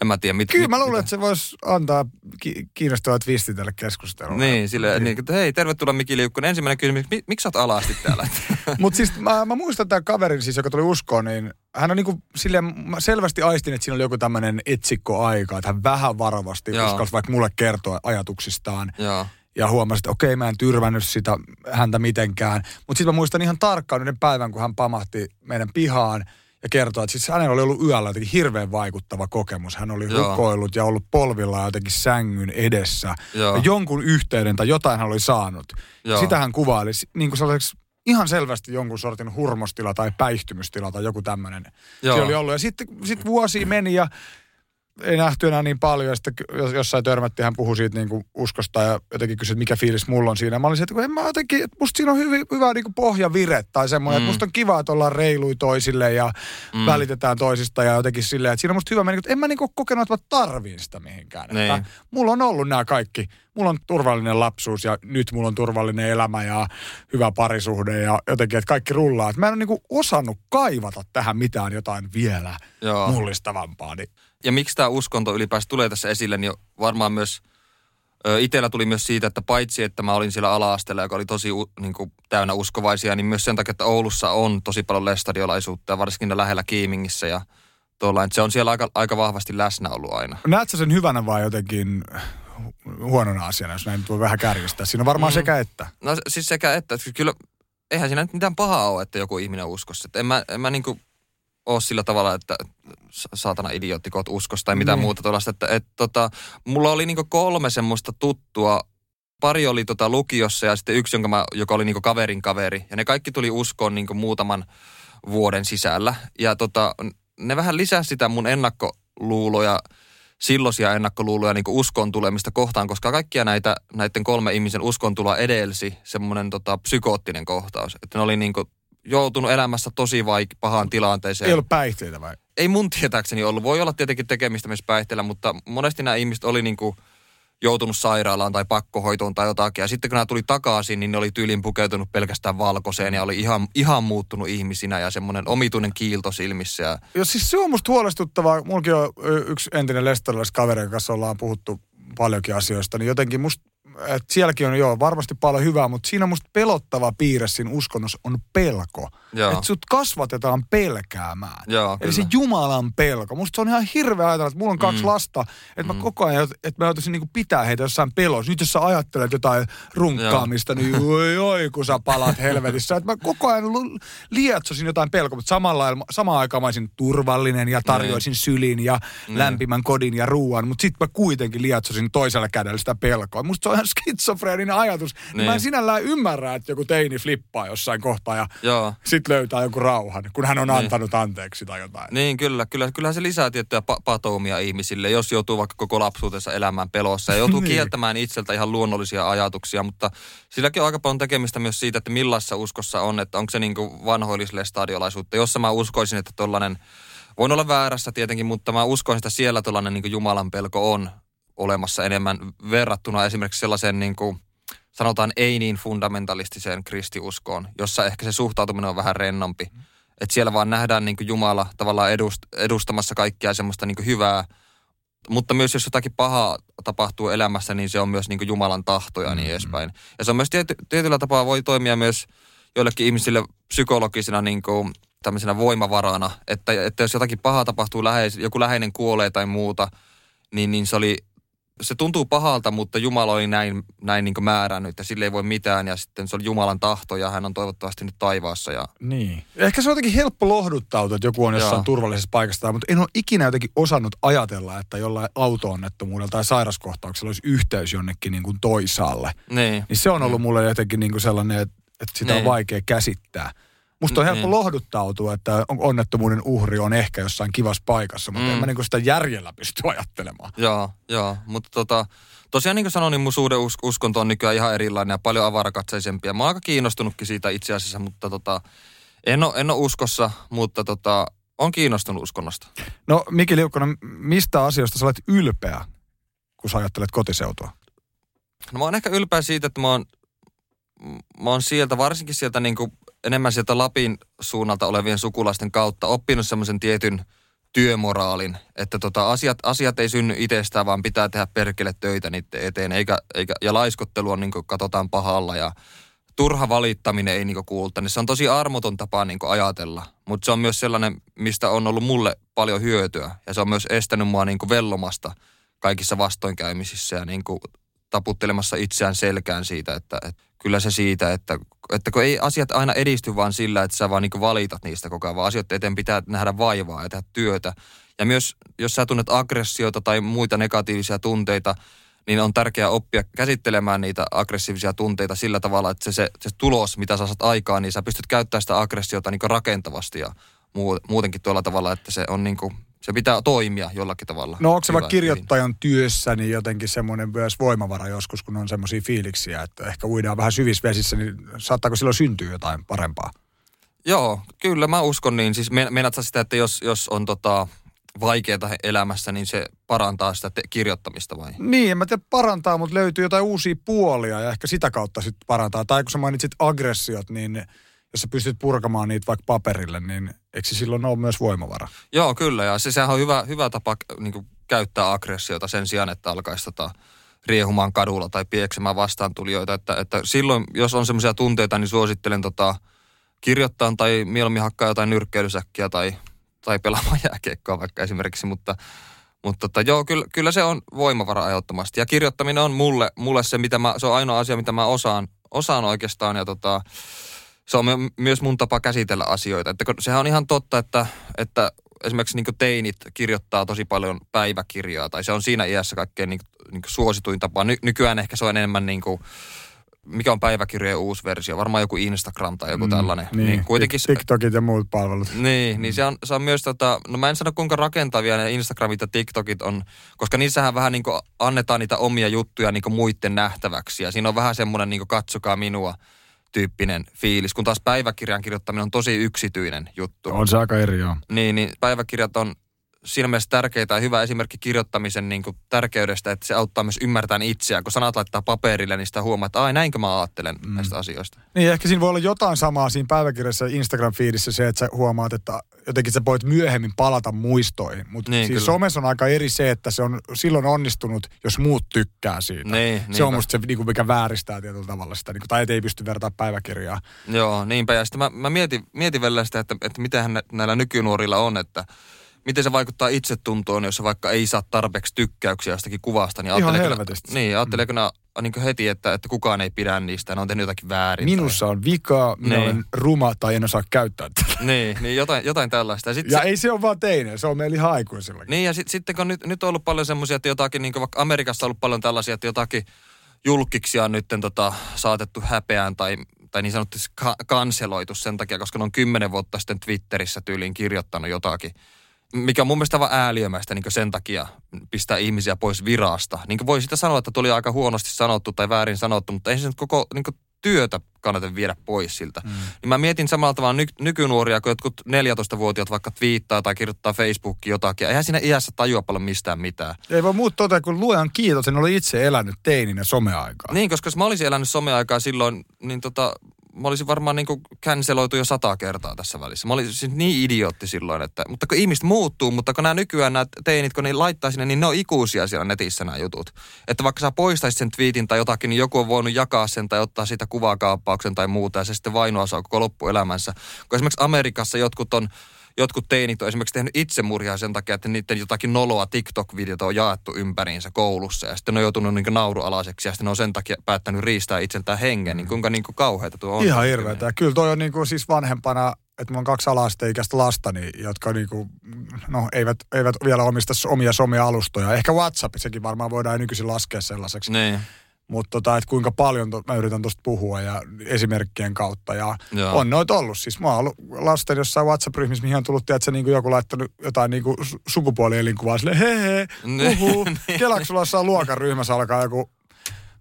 en mä tiedä. Mit, Kyllä mä luulen, mitä. että se voisi antaa ki- kiinnostavat twisti tälle keskustelulle. Niin, sille, niin. että hei, tervetuloa Miki Liukkonen. Ensimmäinen kysymys, mi, miksi sä oot alasti täällä? Mutta siis mä, mä muistan tämän kaverin siis, joka tuli uskoon, niin hän on niinku silleen, mä selvästi aistin, että siinä oli joku tämmöinen etsikkoaika, että hän vähän varovasti uskalsi vaikka mulle kertoa ajatuksistaan. Joo ja huomasin, että okei, mä en tyrvännyt sitä häntä mitenkään. Mutta sitten mä muistan ihan tarkkaan yhden päivän, kun hän pamahti meidän pihaan ja kertoi, että siis hänellä oli ollut yöllä jotenkin hirveän vaikuttava kokemus. Hän oli Joo. rukoillut ja ollut polvilla jotenkin sängyn edessä. Joo. Ja jonkun yhteyden tai jotain hän oli saanut. Joo. Sitä hän kuvaili niin kuin sellaiseksi ihan selvästi jonkun sortin hurmostila tai päihtymystila tai joku tämmöinen. Se oli ollut. Ja sitten sit vuosi meni ja ei nähty enää niin paljon. Ja sitten jossain törmättiin, hän puhui siitä niin kuin uskosta ja jotenkin kysyi, että mikä fiilis mulla on siinä. Mä olisin, että kun en mä jotenkin, että musta siinä on hyvin, hyvä niin kuin pohjavire tai semmoinen, mm. että musta on kiva, että ollaan reilui toisille ja mm. välitetään toisista ja jotenkin silleen, että siinä on musta hyvä mennä, että en mä niin kuin kokenut, että mä tarviin sitä mihinkään. Niin. Että mulla on ollut nämä kaikki. Mulla on turvallinen lapsuus ja nyt mulla on turvallinen elämä ja hyvä parisuhde ja jotenkin, että kaikki rullaa. Että mä en ole niin kuin osannut kaivata tähän mitään jotain vielä Joo. mullistavampaa. Niin ja miksi tämä uskonto ylipäänsä tulee tässä esille, niin varmaan myös itsellä tuli myös siitä, että paitsi että mä olin siellä ala-asteella, joka oli tosi niin kuin, täynnä uskovaisia, niin myös sen takia, että Oulussa on tosi paljon lestadiolaisuutta ja varsinkin lähellä Kiimingissä ja tuolla, että se on siellä aika, aika vahvasti läsnä ollut aina. Näetkö sen hyvänä vai jotenkin huonona asiana, jos näin voi vähän kärjistää? Siinä on varmaan mm. sekä että. No siis sekä että. että kyllä eihän siinä mitään pahaa ole, että joku ihminen uskossa. Että en mä, en mä niinku ole sillä tavalla, että saatana idioottikot uskosta tai mitään mm. muuta tuollaista. Että, et, tota, mulla oli niinku kolme semmoista tuttua. Pari oli tota lukiossa ja sitten yksi, jonka mä, joka oli niinku kaverin kaveri. Ja ne kaikki tuli uskoon niinku muutaman vuoden sisällä. Ja tota, ne vähän lisäsi sitä mun ennakkoluuloja, silloisia ennakkoluuloja niin uskon tulemista kohtaan, koska kaikkia näitä, näiden kolme ihmisen uskon tuloa edelsi semmoinen tota, psykoottinen kohtaus. Että ne oli niin kuin joutunut elämässä tosi vaik- pahaan tilanteeseen. Ei ollut päihteitä vai? Ei mun tietääkseni ollut. Voi olla tietenkin tekemistä myös päihteillä, mutta monesti nämä ihmiset oli niin kuin joutunut sairaalaan tai pakkohoitoon tai jotakin. Ja sitten kun nämä tuli takaisin, niin ne oli tyylin pukeutunut pelkästään valkoiseen ja oli ihan, ihan muuttunut ihmisinä ja semmoinen omituinen kiilto silmissä. Ja... ja siis se on musta huolestuttavaa. Mullakin on yksi entinen lestalaiskaveri, kanssa ollaan puhuttu paljonkin asioista, niin jotenkin musta että sielläkin on joo varmasti paljon hyvää, mutta siinä musta pelottava piirre siinä uskonnossa on pelko. Että sut kasvatetaan pelkäämään. Joo, Eli kyllä. se Jumalan pelko. Musta se on ihan hirveä ajatella, että mulla on kaksi mm. lasta, että mm. mä koko ajan, että mä joutuisin niinku pitää heitä jossain pelossa. Nyt jos sä ajattelet jotain runkkaamista, joo. niin oi, oi kun sä palat helvetissä. Että mä koko ajan lietsosin jotain pelkoa, mutta samalla, samaan aikaan mä olisin turvallinen ja tarjoisin niin. sylin ja niin. lämpimän kodin ja ruoan, mutta sitten mä kuitenkin lietsosin toisella kädellä sitä pelkoa. Musta se on ihan skitsofreeninen ajatus. Niin. Mä en sinällään ymmärrä, että joku teini flippaa jossain kohtaa ja sitten löytää joku rauhan, kun hän on niin. antanut anteeksi tai jotain. Niin, kyllä. kyllä kyllähän se lisää tiettyjä pa- patoumia ihmisille, jos joutuu vaikka koko lapsuutensa elämään pelossa ja joutuu niin. kieltämään itseltä ihan luonnollisia ajatuksia, mutta silläkin on aika paljon tekemistä myös siitä, että millaisessa uskossa on, että onko se niin kuin vanhoilliselle stadiolaisuutta, jossa mä uskoisin, että tuollainen Voin olla väärässä tietenkin, mutta mä uskon, että siellä tuollainen niin Jumalan pelko on olemassa enemmän verrattuna esimerkiksi sellaiseen niin kuin, sanotaan ei niin fundamentalistiseen kristiuskoon, jossa ehkä se suhtautuminen on vähän rennompi. Mm. Että siellä vaan nähdään niin kuin Jumala tavallaan edust, edustamassa kaikkia semmoista niin kuin hyvää, mutta myös jos jotakin pahaa tapahtuu elämässä, niin se on myös niin kuin Jumalan tahto ja niin mm-hmm. edespäin. Ja se on myös tiety, tietyllä tapaa voi toimia myös joillekin ihmisille psykologisena niin kuin tämmöisenä voimavarana, että, että jos jotakin pahaa tapahtuu, läheis, joku läheinen kuolee tai muuta, niin, niin se oli se tuntuu pahalta, mutta Jumala oli näin, näin niin määrännyt, että sille ei voi mitään ja sitten se oli Jumalan tahto ja hän on toivottavasti nyt taivaassa. Ja... Niin. Ehkä se on jotenkin helppo lohduttautua, että joku on jossain Joo. turvallisessa paikassa, mutta en ole ikinä jotenkin osannut ajatella, että jollain auto-onnettomuudella tai sairaskohtauksella olisi yhteys jonnekin niin kuin toisaalle. Niin. niin se on ollut niin. mulle jotenkin niin kuin sellainen, että, että sitä niin. on vaikea käsittää. Musta on helppo niin. lohduttautua, että onnettomuuden uhri on ehkä jossain kivassa paikassa, mutta mm. en mä niin sitä järjellä pysty ajattelemaan. Joo, joo. Mutta tota, tosiaan niin kuin sanoin, niin mun suhde uskonto on nykyään ihan erilainen ja paljon avarakatseisempi. Mä oon aika kiinnostunutkin siitä itse asiassa, mutta tota, en, ole, en ole uskossa, mutta tota, on kiinnostunut uskonnosta. No Miki Liukkonen, mistä asioista sä olet ylpeä, kun sä ajattelet kotiseutua? No mä oon ehkä ylpeä siitä, että mä oon mä oon sieltä, varsinkin sieltä niin kuin enemmän sieltä Lapin suunnalta olevien sukulaisten kautta oppinut semmoisen tietyn työmoraalin, että tota, asiat, asiat ei synny itsestään, vaan pitää tehdä perkele töitä niiden eteen, eikä, eikä, ja laiskottelu on niin kuin katsotaan pahalla ja turha valittaminen ei niin kuulu tänne. Se on tosi armoton tapa niin ajatella, mutta se on myös sellainen, mistä on ollut mulle paljon hyötyä. Ja se on myös estänyt mua niin vellomasta kaikissa vastoinkäymisissä ja niin taputtelemassa itseään selkään siitä, että, että kyllä se siitä, että, että kun ei asiat aina edisty vaan sillä, että sä vaan niin valitat niistä koko ajan, vaan asioiden eteen pitää nähdä vaivaa ja tehdä työtä. Ja myös, jos sä tunnet aggressiota tai muita negatiivisia tunteita, niin on tärkeää oppia käsittelemään niitä aggressiivisia tunteita sillä tavalla, että se, se, se tulos, mitä sä saat aikaan, niin sä pystyt käyttämään sitä aggressiota niin rakentavasti ja muutenkin tuolla tavalla, että se on niin kuin, se pitää toimia jollakin tavalla. No onko se vaikka kirjoittajan työssä niin jotenkin semmoinen myös voimavara joskus, kun on semmoisia fiiliksiä, että ehkä uidaan vähän syvissä vesissä, niin saattaako silloin syntyä jotain parempaa? Joo, kyllä mä uskon niin. Siis meinaat sitä, että jos, jos on tota, vaikeaa elämässä, niin se parantaa sitä te- kirjoittamista vai? Niin, en mä tiedä parantaa, mutta löytyy jotain uusia puolia ja ehkä sitä kautta sitten parantaa. Tai kun sä mainitsit aggressiot, niin jos sä pystyt purkamaan niitä vaikka paperille, niin eikö silloin ole myös voimavara? Joo, kyllä. Ja se, sehän on hyvä, hyvä tapa niin kuin käyttää aggressiota sen sijaan, että alkaisi tota, riehumaan kadulla tai pieksemään vastaantulijoita. Että, että silloin, jos on semmoisia tunteita, niin suosittelen tota, kirjoittaa tai mieluummin hakkaa jotain nyrkkeilysäkkiä tai, tai pelaamaan jääkiekkoa vaikka esimerkiksi, mutta mutta tota, joo, kyllä, kyllä se on voimavara aiottomasti. Ja kirjoittaminen on mulle, mulle se, mitä mä, se on ainoa asia, mitä mä osaan, osaan oikeastaan. Ja tota, se on myös mun tapa käsitellä asioita. Että sehän on ihan totta, että, että esimerkiksi niin teinit kirjoittaa tosi paljon päiväkirjaa, tai se on siinä iässä kaikkein niin, niin suosituin tapa. Ny, nykyään ehkä se on enemmän niin kuin, mikä on päiväkirjojen uusi versio, varmaan joku Instagram tai joku mm, tällainen. Niin, niin kuitenkin, TikTokit ja muut palvelut. Niin, niin se, on, se on myös, tota, no mä en sano kuinka rakentavia ne Instagramit ja TikTokit on, koska niissähän vähän niin annetaan niitä omia juttuja niin muiden nähtäväksi. Ja siinä on vähän semmoinen niin katsokaa minua tyyppinen fiilis, kun taas päiväkirjan kirjoittaminen on tosi yksityinen juttu. On se aika eri, joo. Niin, niin päiväkirjat on siinä mielessä tärkeitä ja hyvä esimerkki kirjoittamisen niin kuin tärkeydestä, että se auttaa myös ymmärtämään itseään. Kun sanat laittaa paperille, niin sitä huomaa, että ai näinkö mä ajattelen mm. näistä asioista. Niin, ehkä siinä voi olla jotain samaa siinä päiväkirjassa Instagram-fiidissä se, että sä huomaat, että jotenkin sä voit myöhemmin palata muistoihin. Mutta niin, siis kyllä. somessa on aika eri se, että se on silloin onnistunut, jos muut tykkää siitä. Niin, se on musta se, niin kuin mikä vääristää tietyllä tavalla sitä, niin kuin, tai ei pysty vertaa päiväkirjaa. Joo, niinpä. Ja sitten mä, mä mietin, mietin vielä sitä, että, että miten näillä nykynuorilla on, että miten se vaikuttaa itsetuntoon, jos vaikka ei saa tarpeeksi tykkäyksiä jostakin kuvasta. Niin Ihan helvetisti. Niin, ajatteleeko mm. niin heti, että, että kukaan ei pidä niistä, ne on tehnyt jotakin väärin. Minussa tai... on vika, minä niin. olen ruma tai en osaa käyttää tätä. Niin, niin jotain, jotain tällaista. Ja, sit ja se... ei se ole vaan teinen, se on meillä ihan aikuisillakin. Niin, ja sitten sit, kun nyt, nyt on ollut paljon semmoisia, että jotakin, niin vaikka Amerikassa on ollut paljon tällaisia, että jotakin julkiksi on nyt tota, saatettu häpeään tai, tai niin sanottu ka- kanseloitu sen takia, koska ne on kymmenen vuotta sitten Twitterissä tyyliin kirjoittanut jotakin mikä on mun mielestä vaan ääliömäistä niin sen takia pistää ihmisiä pois virasta. Niin voi sitä sanoa, että tuli aika huonosti sanottu tai väärin sanottu, mutta ei se nyt koko niin työtä kannata viedä pois siltä. Mm. Niin mä mietin samalla tavalla ny- nykynuoria, kun jotkut 14-vuotiaat vaikka twiittaa tai kirjoittaa Facebookiin jotakin. Eihän siinä iässä tajua paljon mistään mitään. Ei voi muuta totea, kun luojan kiitos, en ole itse elänyt teininä someaikaa. Niin, koska jos mä olisin elänyt someaikaa silloin, niin tota, mä olisin varmaan niin canceloitu jo sata kertaa tässä välissä. Mä olisin siis niin idiootti silloin, että, mutta kun ihmiset muuttuu, mutta kun nämä nykyään nämä teinit, kun ne laittaa sinne, niin ne on ikuisia siellä netissä nämä jutut. Että vaikka sä poistaisit sen tweetin tai jotakin, niin joku on voinut jakaa sen tai ottaa siitä kuvakaappauksen tai muuta ja se sitten vainoa saa koko loppuelämänsä. Kun esimerkiksi Amerikassa jotkut on jotkut teinit on esimerkiksi tehnyt itsemurjaa sen takia, että niiden jotakin noloa TikTok-videota on jaettu ympäriinsä koulussa ja sitten ne on joutunut niin naurualaiseksi ja sitten ne on sen takia päättänyt riistää itseltään hengen. Niin kuinka niin kuin kauheita tuo on? Ihan hirveätä. Kyllä toi on niin kuin siis vanhempana että mulla on kaksi alasteikäistä lastani, jotka niinku, no, eivät, eivät vielä omista omia somea-alustoja. Ehkä WhatsAppissakin varmaan voidaan nykyisin laskea sellaiseksi. Niin. Mutta tota, että kuinka paljon to, mä yritän tuosta puhua ja esimerkkien kautta. Ja Joo. on noita ollut. Siis mä oon ollut lasten jossain WhatsApp-ryhmissä, mihin on tullut, että niin joku laittanut jotain niin kuin sukupuolielinkuvaa silleen, he he, uhu. Kelaksulla jossain luokan ryhmässä alkaa joku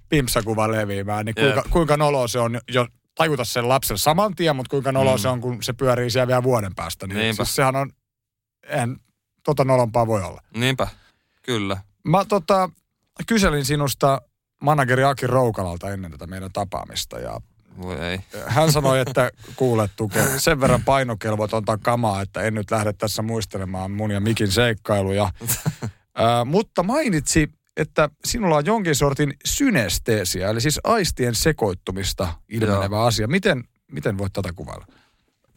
pimpsakuva leviämään. Niin kuinka, kuinka nolo se on jo tajuta sen lapsen saman tien, mutta kuinka nolo mm. se on, kun se pyörii siellä vielä vuoden päästä. Niin Siis sehän on, en tota nolompaa voi olla. Niinpä, kyllä. Mä tota, kyselin sinusta manageri Aki Roukalalta ennen tätä meidän tapaamista ja Voi ei. Hän sanoi, että kuulet tukee sen verran painokelvotonta kamaa, että en nyt lähde tässä muistelemaan mun ja Mikin seikkailuja. Ää, mutta mainitsi, että sinulla on jonkin sortin synesteesiä, eli siis aistien sekoittumista ilmenevä Joo. asia. Miten, miten voit tätä kuvailla?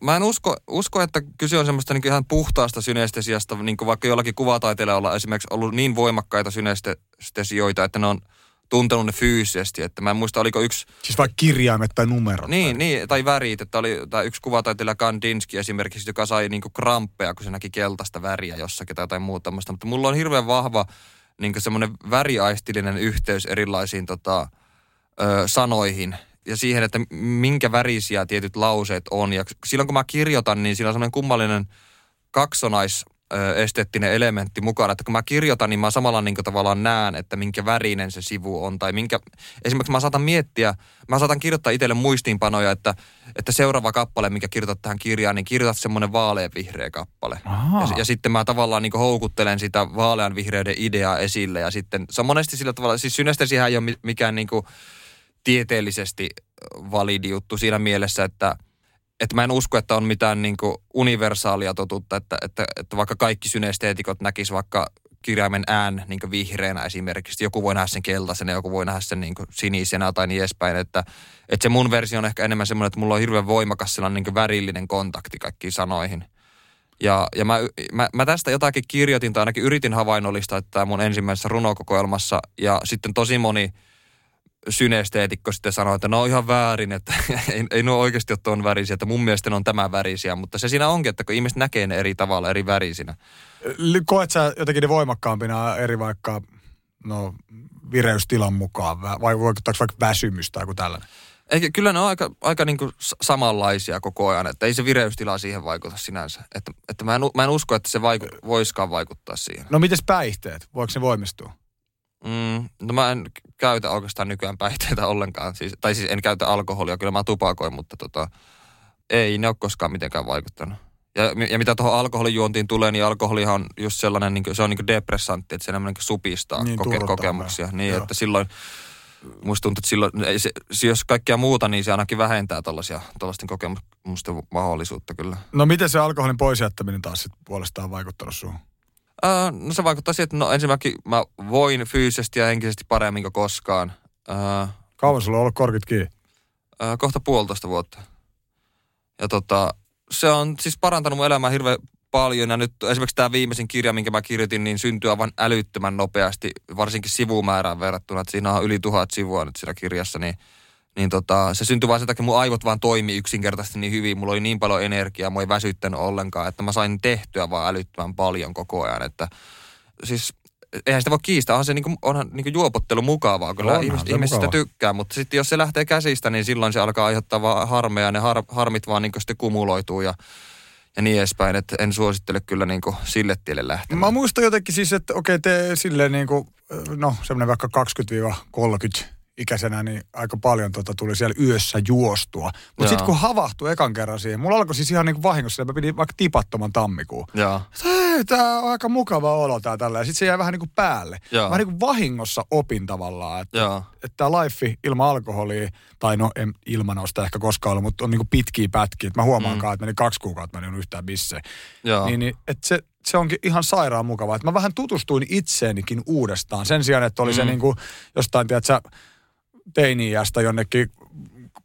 Mä en usko, usko että kyse on semmoista niin ihan puhtaasta synestesiasta, niin kuin vaikka jollakin kuvataiteella esimerkiksi ollut niin voimakkaita synestesioita, että ne on tuntenut ne fyysisesti. Että mä en muista, oliko yksi... Siis vaikka kirjaimet tai numerot. Niin, tai, niin, tai värit. Että oli tai yksi kuvataiteilija Kandinsky esimerkiksi, joka sai niin kramppeja, kun se näki keltaista väriä jossakin tai jotain muuta tämmöistä. Mutta mulla on hirveän vahva niin semmoinen väriaistillinen yhteys erilaisiin tota, ö, sanoihin – ja siihen, että minkä värisiä tietyt lauseet on. Ja silloin kun mä kirjoitan, niin siinä on semmoinen kummallinen kaksonais esteettinen elementti mukana. Että kun mä kirjoitan, niin mä samalla niin tavallaan näen, että minkä värinen se sivu on. Tai minkä, esimerkiksi mä saatan miettiä, mä saatan kirjoittaa itselle muistiinpanoja, että, että seuraava kappale, mikä kirjoitat tähän kirjaan, niin kirjoitat semmoinen vaaleanvihreä kappale. Ja, ja, sitten mä tavallaan niin houkuttelen sitä vaaleanvihreyden ideaa esille. Ja sitten se on monesti sillä tavalla, siis synestesihän ei ole mikään niin kuin, tieteellisesti validi juttu siinä mielessä, että, että mä en usko, että on mitään niin kuin universaalia totuutta, että, että, että vaikka kaikki synesteetikot näkisivät vaikka kirjaimen ään niin vihreänä esimerkiksi. Joku voi nähdä sen keltaisena, joku voi nähdä sen niin sinisenä tai niin edespäin. Että, että se mun versio on ehkä enemmän semmoinen, että mulla on hirveän voimakas sellainen niin värillinen kontakti kaikkiin sanoihin. Ja, ja mä, mä, mä, tästä jotakin kirjoitin tai ainakin yritin havainnollista, että mun ensimmäisessä runokokoelmassa. Ja sitten tosi moni synesteetikko sitten sanoi, että no on ihan väärin, että ei, ei nuo oikeasti ole tuon värisiä, että mun mielestä ne on tämän värisiä, mutta se siinä onkin, että kun ihmiset näkee ne eri tavalla, eri värisinä. Koet sä jotenkin ne voimakkaampina eri vaikka no, vireystilan mukaan, vai vaikuttaako vaikka väsymys tai joku tällainen? Eikä, kyllä ne on aika, aika niin kuin samanlaisia koko ajan, että ei se vireystila siihen vaikuta sinänsä. Että, että mä, en, mä en usko, että se vaiku, voiskaan vaikuttaa siihen. No mites päihteet? Voiko se voimistua? Mm, no mä en käytä oikeastaan nykyään päihteitä ollenkaan. Siis, tai siis en käytä alkoholia, kyllä mä tupakoin, mutta tota, ei ne ole koskaan mitenkään vaikuttanut. Ja, ja mitä tuohon alkoholijuontiin tulee, niin alkoholihan on just sellainen, niin kuin, se on niin kuin depressantti, että se enemmän niin supistaa niin, koke- kokemuksia. Niin, Joo. että silloin, musta tuntuu, että silloin, ei se, jos kaikkea muuta, niin se ainakin vähentää tällaisten kokemusten mahdollisuutta kyllä. No miten se alkoholin poisjättäminen taas sit puolestaan vaikuttanut suhun? Öö, no se vaikuttaa siihen, että no ensinnäkin mä voin fyysisesti ja henkisesti paremmin kuin koskaan. Öö, Kauan sulla on ollut korkit kiinni? Öö, kohta puolitoista vuotta. Ja tota, se on siis parantanut mun elämää hirveän paljon. Ja nyt esimerkiksi tämä viimeisin kirja, minkä mä kirjoitin, niin syntyy aivan älyttömän nopeasti, varsinkin sivumäärään verrattuna. Että siinä on yli tuhat sivua nyt siinä kirjassa, niin – niin tota, se syntyi vain sen takia, mun aivot vaan toimi yksinkertaisesti niin hyvin. Mulla oli niin paljon energiaa, mua ei väsyttänyt ollenkaan, että mä sain tehtyä vaan älyttömän paljon koko ajan. Että siis eihän sitä voi kiistää, onhan se niinku, onhan niinku juopottelu mukavaa, kyllä onhan ihmiset, ihmiset sitä tykkää, mutta sitten jos se lähtee käsistä, niin silloin se alkaa aiheuttaa vaan harmeja, ja ne har, harmit vaan niinku sitten kumuloituu ja ja niin edespäin, että en suosittele kyllä niin kuin sille tielle lähteä. Mä muistan jotenkin siis, että okei, te silleen niin kuin, no semmoinen vaikka 20-30 ikäisenä niin aika paljon tota tuli siellä yössä juostua. Mutta sitten kun havahtui ekan kerran siihen, mulla alkoi siis ihan niin kuin vahingossa, että mä pidin vaikka tipattoman tammikuun. Tämä on aika mukava olo tää tällä. Ja sitten se jäi vähän niin kuin päälle. Joo. Mä niin kuin vahingossa opin tavallaan, että, että tämä life ilman alkoholia, tai no en ilman sitä ehkä koskaan ollut, mutta on niin kuin pitkiä pätkiä. Mä huomaankaan, mm. että meni kaksi kuukautta, mä en yhtään bisseen. Niin, niin, että se, se onkin ihan sairaan mukavaa. Että mä vähän tutustuin itseenikin uudestaan. Sen sijaan, että oli mm. se niin kuin jostain, tiedätkö, teini-iästä jonnekin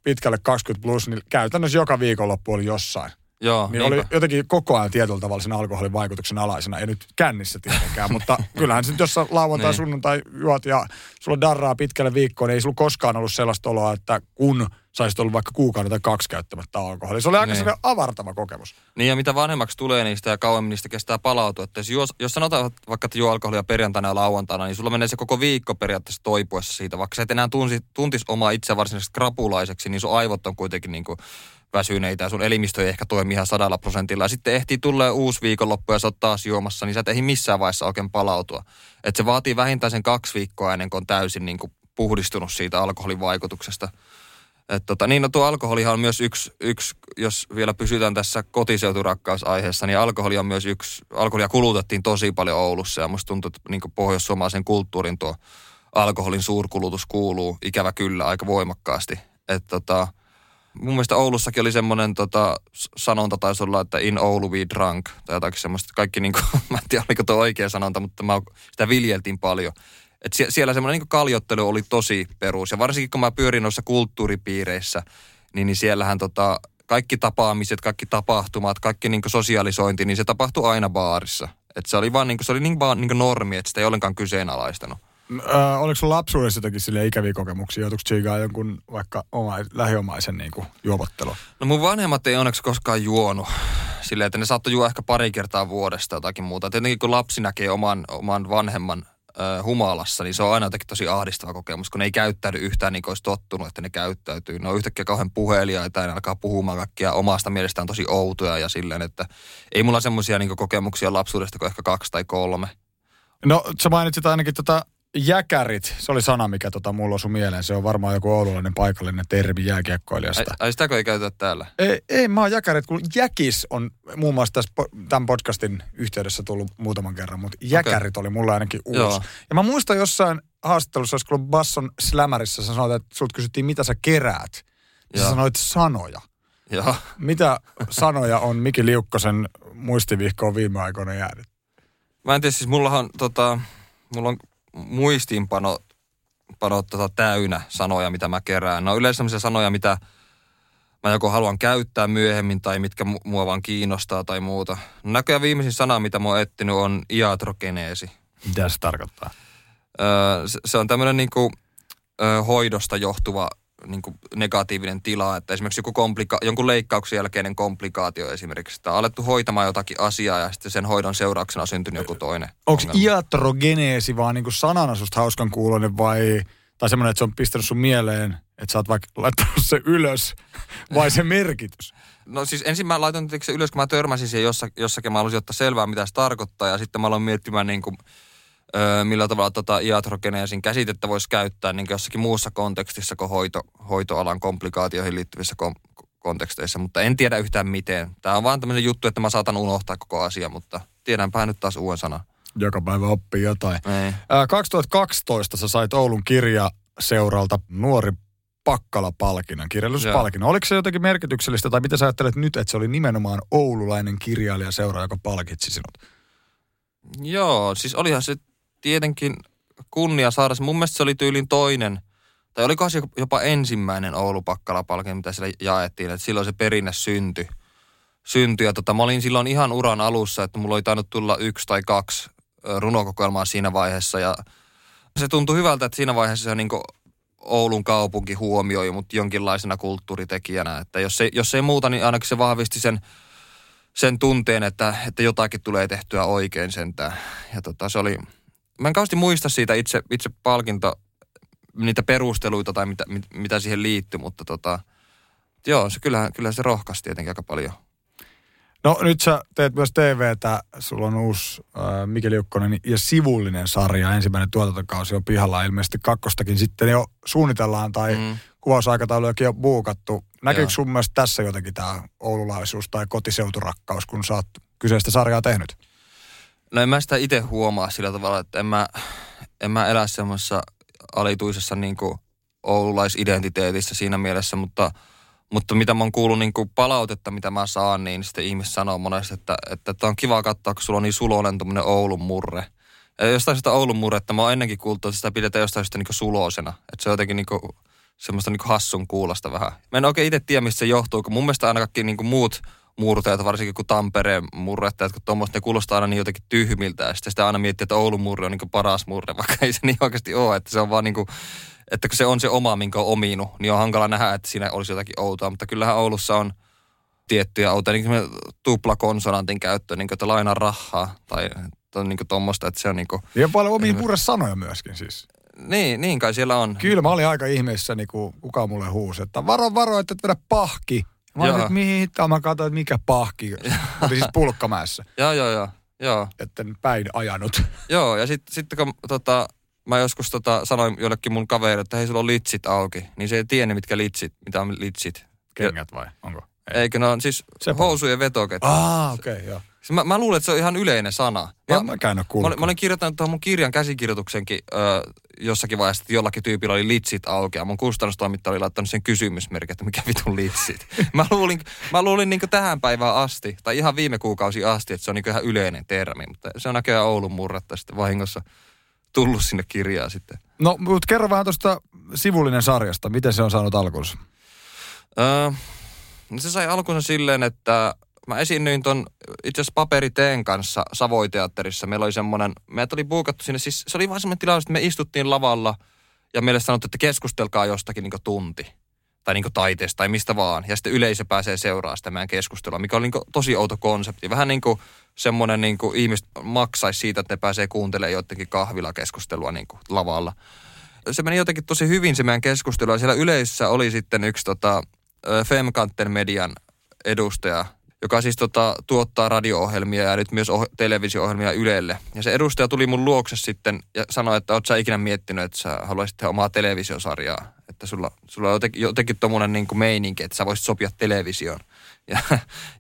pitkälle 20 plus, niin käytännössä joka viikonloppu oli jossain. Joo, niin oli jotenkin koko ajan tietyllä tavalla sen alkoholin vaikutuksen alaisena. Ei nyt kännissä tietenkään, mutta kyllähän sitten jos lauantai, niin. sunnuntai juot ja sulla darraa pitkälle viikkoon, niin ei sulla koskaan ollut sellaista oloa, että kun saisit ollut vaikka kuukauden tai kaksi käyttämättä alkoholia. Se oli aika niin. avartava kokemus. Niin ja mitä vanhemmaksi tulee niistä ja kauemmin niistä kestää palautua. Että jos, jos sanotaan vaikka, että juo alkoholia perjantaina ja lauantaina, niin sulla menee se koko viikko periaatteessa toipuessa siitä. Vaikka sä et enää tunsi, tuntis omaa itse varsinaisesti krapulaiseksi, niin sun aivot on kuitenkin niin kuin väsyneitä ja sun elimistö ei ehkä toimi ihan sadalla prosentilla. Ja sitten ehtii tulla uusi viikonloppu ja sä oot taas juomassa, niin sä et ehdi missään vaiheessa oikein palautua. Et se vaatii vähintään sen kaksi viikkoa ennen kuin on täysin niin kuin puhdistunut siitä alkoholin vaikutuksesta. Et tota, niin no tuo alkoholihan on myös yksi, yksi, jos vielä pysytään tässä kotiseuturakkausaiheessa, niin alkoholi on myös yksi, alkoholia kulutettiin tosi paljon Oulussa ja musta tuntuu, että niin pohjois-suomalaisen kulttuurin tuo alkoholin suurkulutus kuuluu ikävä kyllä aika voimakkaasti. Et tota, Mun mielestä Oulussakin oli semmoinen tota, sanonta taisi olla, että in Oulu we drunk. Tai jotakin semmoista. Kaikki niin kuin, mä en tiedä oliko tuo oikea sanonta, mutta mä, sitä viljeltiin paljon. Et sie, siellä semmoinen niin kaljottelu oli tosi perus. Ja varsinkin kun mä pyörin noissa kulttuuripiireissä, niin, niin siellähän tota, kaikki tapaamiset, kaikki tapahtumat, kaikki niin sosialisointi, niin se tapahtui aina baarissa. Et se oli vaan niin kuin, se oli niin vaan niin normi, että sitä ei ollenkaan kyseenalaistanut. Äh, oliko sun lapsuudessa jotenkin sille ikäviä kokemuksia? Joutuiko tsiigaa jonkun vaikka oma, lähiomaisen niin kuin, juopottelu? No mun vanhemmat ei onneksi koskaan juonut. Silleen, että ne saattoi juoda ehkä pari kertaa vuodesta jotakin muuta. Tietenkin kun lapsi näkee oman, oman vanhemman humalassa, niin se on aina jotenkin tosi ahdistava kokemus, kun ne ei käyttäydy yhtään niin kuin olisi tottunut, että ne käyttäytyy. Ne on yhtäkkiä kauhean puheliaita ja ne alkaa puhumaan kaikkia omasta mielestään tosi outoja ja silleen, että ei mulla semmoisia niin kokemuksia lapsuudesta kuin ehkä kaksi tai kolme. No sä mainitsit ainakin tota jäkärit, se oli sana, mikä tota mulla osui mieleen. Se on varmaan joku oululainen paikallinen termi jääkiekkoilijasta. Ai, ai sitäkö ei käytetä täällä? Ei, ei mä oon jäkärit, kun jäkis on muun muassa tässä, tämän podcastin yhteydessä tullut muutaman kerran, mutta jäkärit okay. oli mulla ainakin uusi. Joo. Ja mä muistan jossain haastattelussa, olisiko ollut Basson Slammerissa, sä sanoit, että sut kysyttiin, mitä sä keräät. Ja sä sanoit sanoja. Joo. Mitä sanoja on Miki Liukkosen muistivihkoon viime aikoina jäänyt? Mä en tiedä, siis mullahan tota, mulla on muistiinpano pano tota täynnä sanoja, mitä mä kerään. Ne on yleensä sellaisia sanoja, mitä mä joko haluan käyttää myöhemmin tai mitkä mua vaan kiinnostaa tai muuta. Näköjään viimeisin sana, mitä mä oon etsinyt, on iatrogeneesi. Mitä se tarkoittaa? Öö, se, se on tämmöinen niinku, öö, hoidosta johtuva niin kuin negatiivinen tila, että esimerkiksi joku komplika- jonkun leikkauksen jälkeinen komplikaatio esimerkiksi, että on alettu hoitamaan jotakin asiaa ja sitten sen hoidon seurauksena on syntynyt joku toinen Onko iatrogeneesi vaan niin kuin sanana susta hauskan kuulonen vai, tai semmoinen, että se on pistänyt sun mieleen, että sä oot vaikka laittanut se ylös, vai se merkitys? No siis ensin mä laitan se ylös, kun mä törmäsin siihen jossakin, jossakin mä halusin ottaa selvää, mitä se tarkoittaa, ja sitten mä aloin miettimään niin kuin, öö, millä tavalla tota iatrogeneesin käsitettä voisi käyttää niin jossakin muussa kontekstissa kuin hoito, hoitoalan komplikaatioihin liittyvissä kom- konteksteissa, mutta en tiedä yhtään miten. Tämä on vaan tämmöinen juttu, että mä saatan unohtaa koko asia, mutta tiedänpä nyt taas uuden sanan. Joka päivä oppii jotain. Ei. 2012 sä sait Oulun kirjaseuralta nuori Pakkala-palkinnon, kirjallisuuspalkinnon. Oliko se jotenkin merkityksellistä, tai mitä sä ajattelet nyt, että se oli nimenomaan oululainen kirjailijaseura, joka palkitsi sinut? Joo, siis olihan se tietenkin kunnia saada se. Mun mielestä se oli tyylin toinen, tai olikohan se jopa ensimmäinen Oulu Pakkala-palkinto, mitä siellä jaettiin, että silloin se perinne syntyi. Syntyi, ja tota, mä olin silloin ihan uran alussa, että mulla oli tainnut tulla yksi tai kaksi runokokoelmaa siinä vaiheessa, ja se tuntui hyvältä, että siinä vaiheessa se niin Oulun kaupunki huomioi mut jonkinlaisena kulttuuritekijänä, että jos ei, jos ei muuta, niin ainakin se vahvisti sen sen tunteen, että, että jotakin tulee tehtyä oikein sentään. Ja tota, se oli, mä en kauheasti muista siitä itse, itse palkinto, niitä perusteluita tai mitä, mit, mitä siihen liittyy, mutta tota, joo, se kyllähän, kyllähän se rohkaisi tietenkin aika paljon. No nyt sä teet myös TVtä, sulla on uusi äh, Mikeli Ukkonen ja sivullinen sarja, ensimmäinen tuotantokausi on pihalla, ilmeisesti kakkostakin sitten jo suunnitellaan tai mm. kuvausaikataulujakin on buukattu. Näkyykö sun mielestä tässä jotenkin tämä oululaisuus tai kotiseuturakkaus, kun sä oot kyseistä sarjaa tehnyt? No en mä sitä itse huomaa sillä tavalla, että en mä, en mä elä semmoisessa alituisessa niin oululaisidentiteetissä siinä mielessä, mutta, mutta mitä mä oon kuullut niin palautetta, mitä mä saan, niin sitten ihmiset sanoo monesti, että, että, että on kiva katsoa, kun sulla on niin suloinen tuommoinen Oulun murre. Ja jostain sitä Oulun murretta mä oon ennenkin kuultu, että sitä pidetään jostain sitä niin sulosena. Että se on jotenkin niin kuin semmoista niin hassun kuulosta vähän. Mä en oikein itse tiedä, mistä se johtuu, kun mun mielestä aina kaikki niin muut murteet, varsinkin kun Tampereen murrettajat, kun tuommoista, ne kuulostaa aina niin jotenkin tyhmiltä. Ja sitten sitä aina miettii, että Oulun murre on niin paras murre, vaikka ei se niin oikeasti ole. Että se on vaan niin kuin, että kun se on se oma, minkä on ominut, niin on hankala nähdä, että siinä olisi jotakin outoa. Mutta kyllähän Oulussa on tiettyjä outoja, niin kuin tuplakonsonantin käyttö, niin kuin, että lainaa rahaa tai niin tuommoista, että se on niin kuin... Ja paljon omia sanoja myöskin siis. Niin, niin kai siellä on. Kyllä mä olin aika ihmeessä, niin kuin kuka mulle huusi, että varo, varo, että et vedä pahki. Mä olin, että mihin mä katsoin, että mikä pahki. Oli siis pulkkamäessä. joo, joo, joo. Joo. Etten päin ajanut. Joo, ja sitten sit, kun tota, mä joskus tota, sanoin jollekin mun kaverille, että hei, sulla on litsit auki. Niin se ei tiennyt, mitkä litsit, mitä on litsit. Kengät vai? Onko? Ei. Eikö ne on siis Se housujen vetoket. Ah, okei, okay, joo. Siis mä, mä luulen, että se on ihan yleinen sana. Mä, Mä, mä, mä mä, olin- mä olin kirjoittanut tuohon mun kirjan käsikirjoituksenkin ö, jossakin vaiheessa, että jollakin tyypillä oli litsit auki ja mun kustannustoimittaja oli laittanut sen kysymysmerkin, että mikä vitun litsit. mä luulin, mä luulin niin tähän päivään asti, tai ihan viime kuukausi asti, että se on niin ihan yleinen termi, mutta se on näköjään Oulun murretta sitten vahingossa tullut sinne kirjaan sitten. No, mutta kerro vähän tuosta sivullinen sarjasta. Miten se on saanut alkunsa? Öö, no se sai alkunsa silleen, että mä esiinnyin ton itse asiassa paperiteen kanssa Savoiteatterissa. Meillä oli semmoinen, meitä oli buukattu sinne, siis se oli vaan semmoinen tilaus, että me istuttiin lavalla ja meille sanottiin, että keskustelkaa jostakin niin tunti. Tai niin taiteesta tai mistä vaan. Ja sitten yleisö pääsee seuraamaan sitä meidän keskustelua, mikä oli niin tosi outo konsepti. Vähän niin kuin semmoinen niin kuin ihmiset maksaisi siitä, että ne pääsee kuuntelemaan jotenkin kahvilakeskustelua niin lavalla. Se meni jotenkin tosi hyvin se meidän keskustelu. Ja siellä yleisössä oli sitten yksi tota, Femkanten median edustaja, joka siis tota, tuottaa radio-ohjelmia ja nyt myös oh- televisio-ohjelmia Ylelle. Ja se edustaja tuli mun luokse sitten ja sanoi, että oot sä ikinä miettinyt, että sä haluaisit tehdä omaa televisiosarjaa. Että sulla, sulla on jotenkin, jotenkin tommonen niin meininki, että sä voisit sopia televisioon. Ja,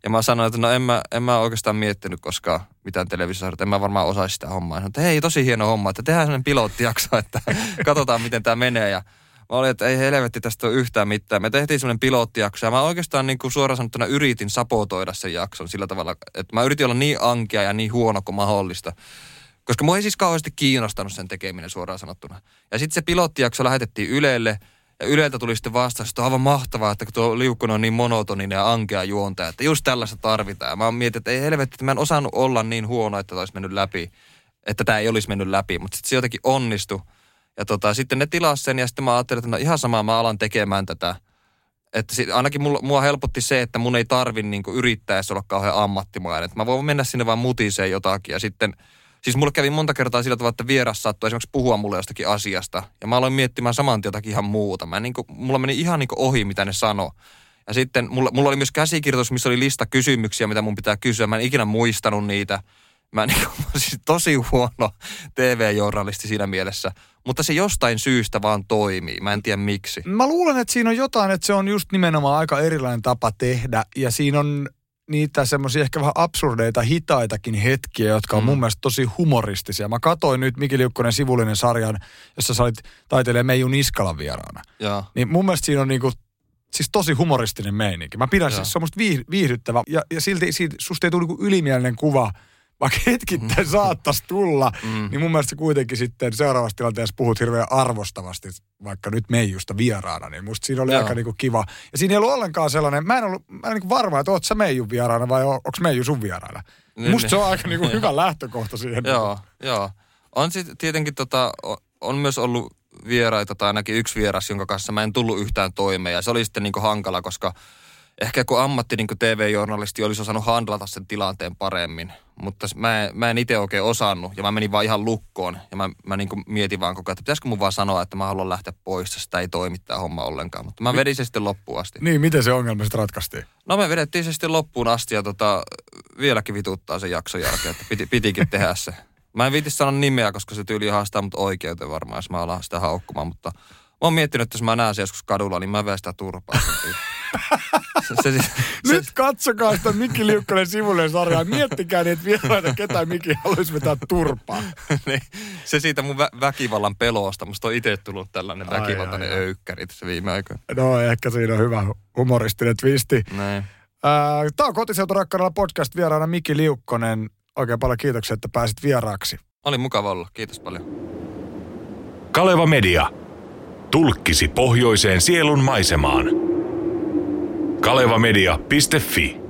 ja mä sanoin, että no en mä, en mä oikeastaan miettinyt koskaan mitään televisiosarjaa, en mä varmaan osaisi sitä hommaa. Sanoin, että hei, tosi hieno homma, että tehdään sellainen pilottijakso, että katsotaan miten tämä menee. Ja Mä olin, että ei helvetti tästä ole yhtään mitään. Me tehtiin semmoinen pilottijakso ja mä oikeastaan niin kuin suoraan sanottuna yritin sapotoida sen jakson sillä tavalla, että mä yritin olla niin ankea ja niin huono kuin mahdollista. Koska mua ei siis kauheasti kiinnostanut sen tekeminen suoraan sanottuna. Ja sitten se pilottijakso lähetettiin Ylelle ja Yleltä tuli sitten vastaus, että on aivan mahtavaa, että kun tuo liukkonen on niin monotoninen ja ankea juontaja, että just tällaista tarvitaan. Ja mä mietin, että ei helvetti, että mä en osannut olla niin huono, että tämä olisi mennyt läpi, että tämä ei olisi mennyt läpi, mutta sitten se jotenkin onnistui. Ja tota, sitten ne tilas sen ja sitten mä ajattelin, että no ihan sama mä alan tekemään tätä. Että sit, ainakin mulla, mua helpotti se, että mun ei tarvi niinku yrittää edes olla kauhean ammattimainen. Että mä voin mennä sinne vaan mutiseen jotakin ja sitten... Siis mulle kävi monta kertaa sillä tavalla, että vieras saattoi esimerkiksi puhua mulle jostakin asiasta. Ja mä aloin miettimään saman jotakin ihan muuta. Mä niinku, mulla meni ihan niinku ohi, mitä ne sano. Ja sitten mulla, mulla oli myös käsikirjoitus, missä oli lista kysymyksiä, mitä mun pitää kysyä. Mä en ikinä muistanut niitä. Mä, niin kuin, siis tosi huono TV-journalisti siinä mielessä. Mutta se jostain syystä vaan toimii. Mä en tiedä miksi. Mä luulen, että siinä on jotain, että se on just nimenomaan aika erilainen tapa tehdä. Ja siinä on niitä semmoisia ehkä vähän absurdeita, hitaitakin hetkiä, jotka on mm. mun mielestä tosi humoristisia. Mä katsoin nyt Miki Liukkonen sivullinen sarjan, jossa sä olit taiteilija Meiju Niskalan vieraana. Joo. Niin mun mielestä siinä on niinku siis tosi humoristinen meininki. Mä pidän Joo. siis semmoista viih- viihdyttävää. Ja, ja silti siitä, susta ei tule niinku ylimielinen kuva, vaikka hetkittäin saattaisi tulla, Mm. niin mun mielestä kuitenkin sitten seuraavassa tilanteessa puhut hirveän arvostavasti, vaikka nyt Meijusta vieraana, niin musta siinä oli Joo. aika niinku kiva. Ja siinä ei ollut ollenkaan sellainen, mä en ollut mä en niinku varma, että oot sä Meijun vieraana vai onko Meiju sun vieraana. Niin, musta niin. se on aika niinku hyvä lähtökohta siihen. Joo, joo. On sitten tietenkin tota, on myös ollut vieraita tai ainakin yksi vieras, jonka kanssa mä en tullut yhtään toimeen. Ja se oli sitten niinku hankala, koska ehkä kun ammatti niinku TV-journalisti olisi osannut handlata sen tilanteen paremmin. Mutta mä en, mä en itse oikein osannut ja mä menin vaan ihan lukkoon. Ja mä, mä niinku mietin vaan koko ajan, että pitäisikö mun vaan sanoa, että mä haluan lähteä pois, sitä ei toimittaa homma ollenkaan. Mutta mä vedin se sitten loppuun asti. Niin, miten se ongelma sitten ratkaistiin? No me vedettiin se sitten loppuun asti ja tota, vieläkin vituttaa sen jakson jälkeen, että piti, pitikin tehdä se. Mä en viiti sanoa nimeä, koska se tyyli haastaa mut oikeuteen varmaan, jos mä alan sitä haukkumaan, mutta mä oon miettinyt, että jos mä näen sen joskus kadulla, niin mä veen sitä turpaa. Se, se, se, Nyt katsokaa sitä Mikki Liukkonen sivullinen sarjaa. Miettikää niitä vieraita, ketä Mikki haluaisi vetää turpaa. niin, se siitä mun vä- väkivallan pelosta. Musta on itse tullut tällainen Ai, väkivaltainen ai, ai. öykkäri tässä viime aikoina. No ehkä siinä on hyvä humoristinen twisti. Näin. Tämä on Kotiseutu rakkaudella podcast vieraana Mikki Liukkonen. Oikein paljon kiitoksia, että pääsit vieraaksi. Oli mukava olla. Kiitos paljon. Kaleva Media. Tulkkisi pohjoiseen sielun maisemaan. kalevamedia.fi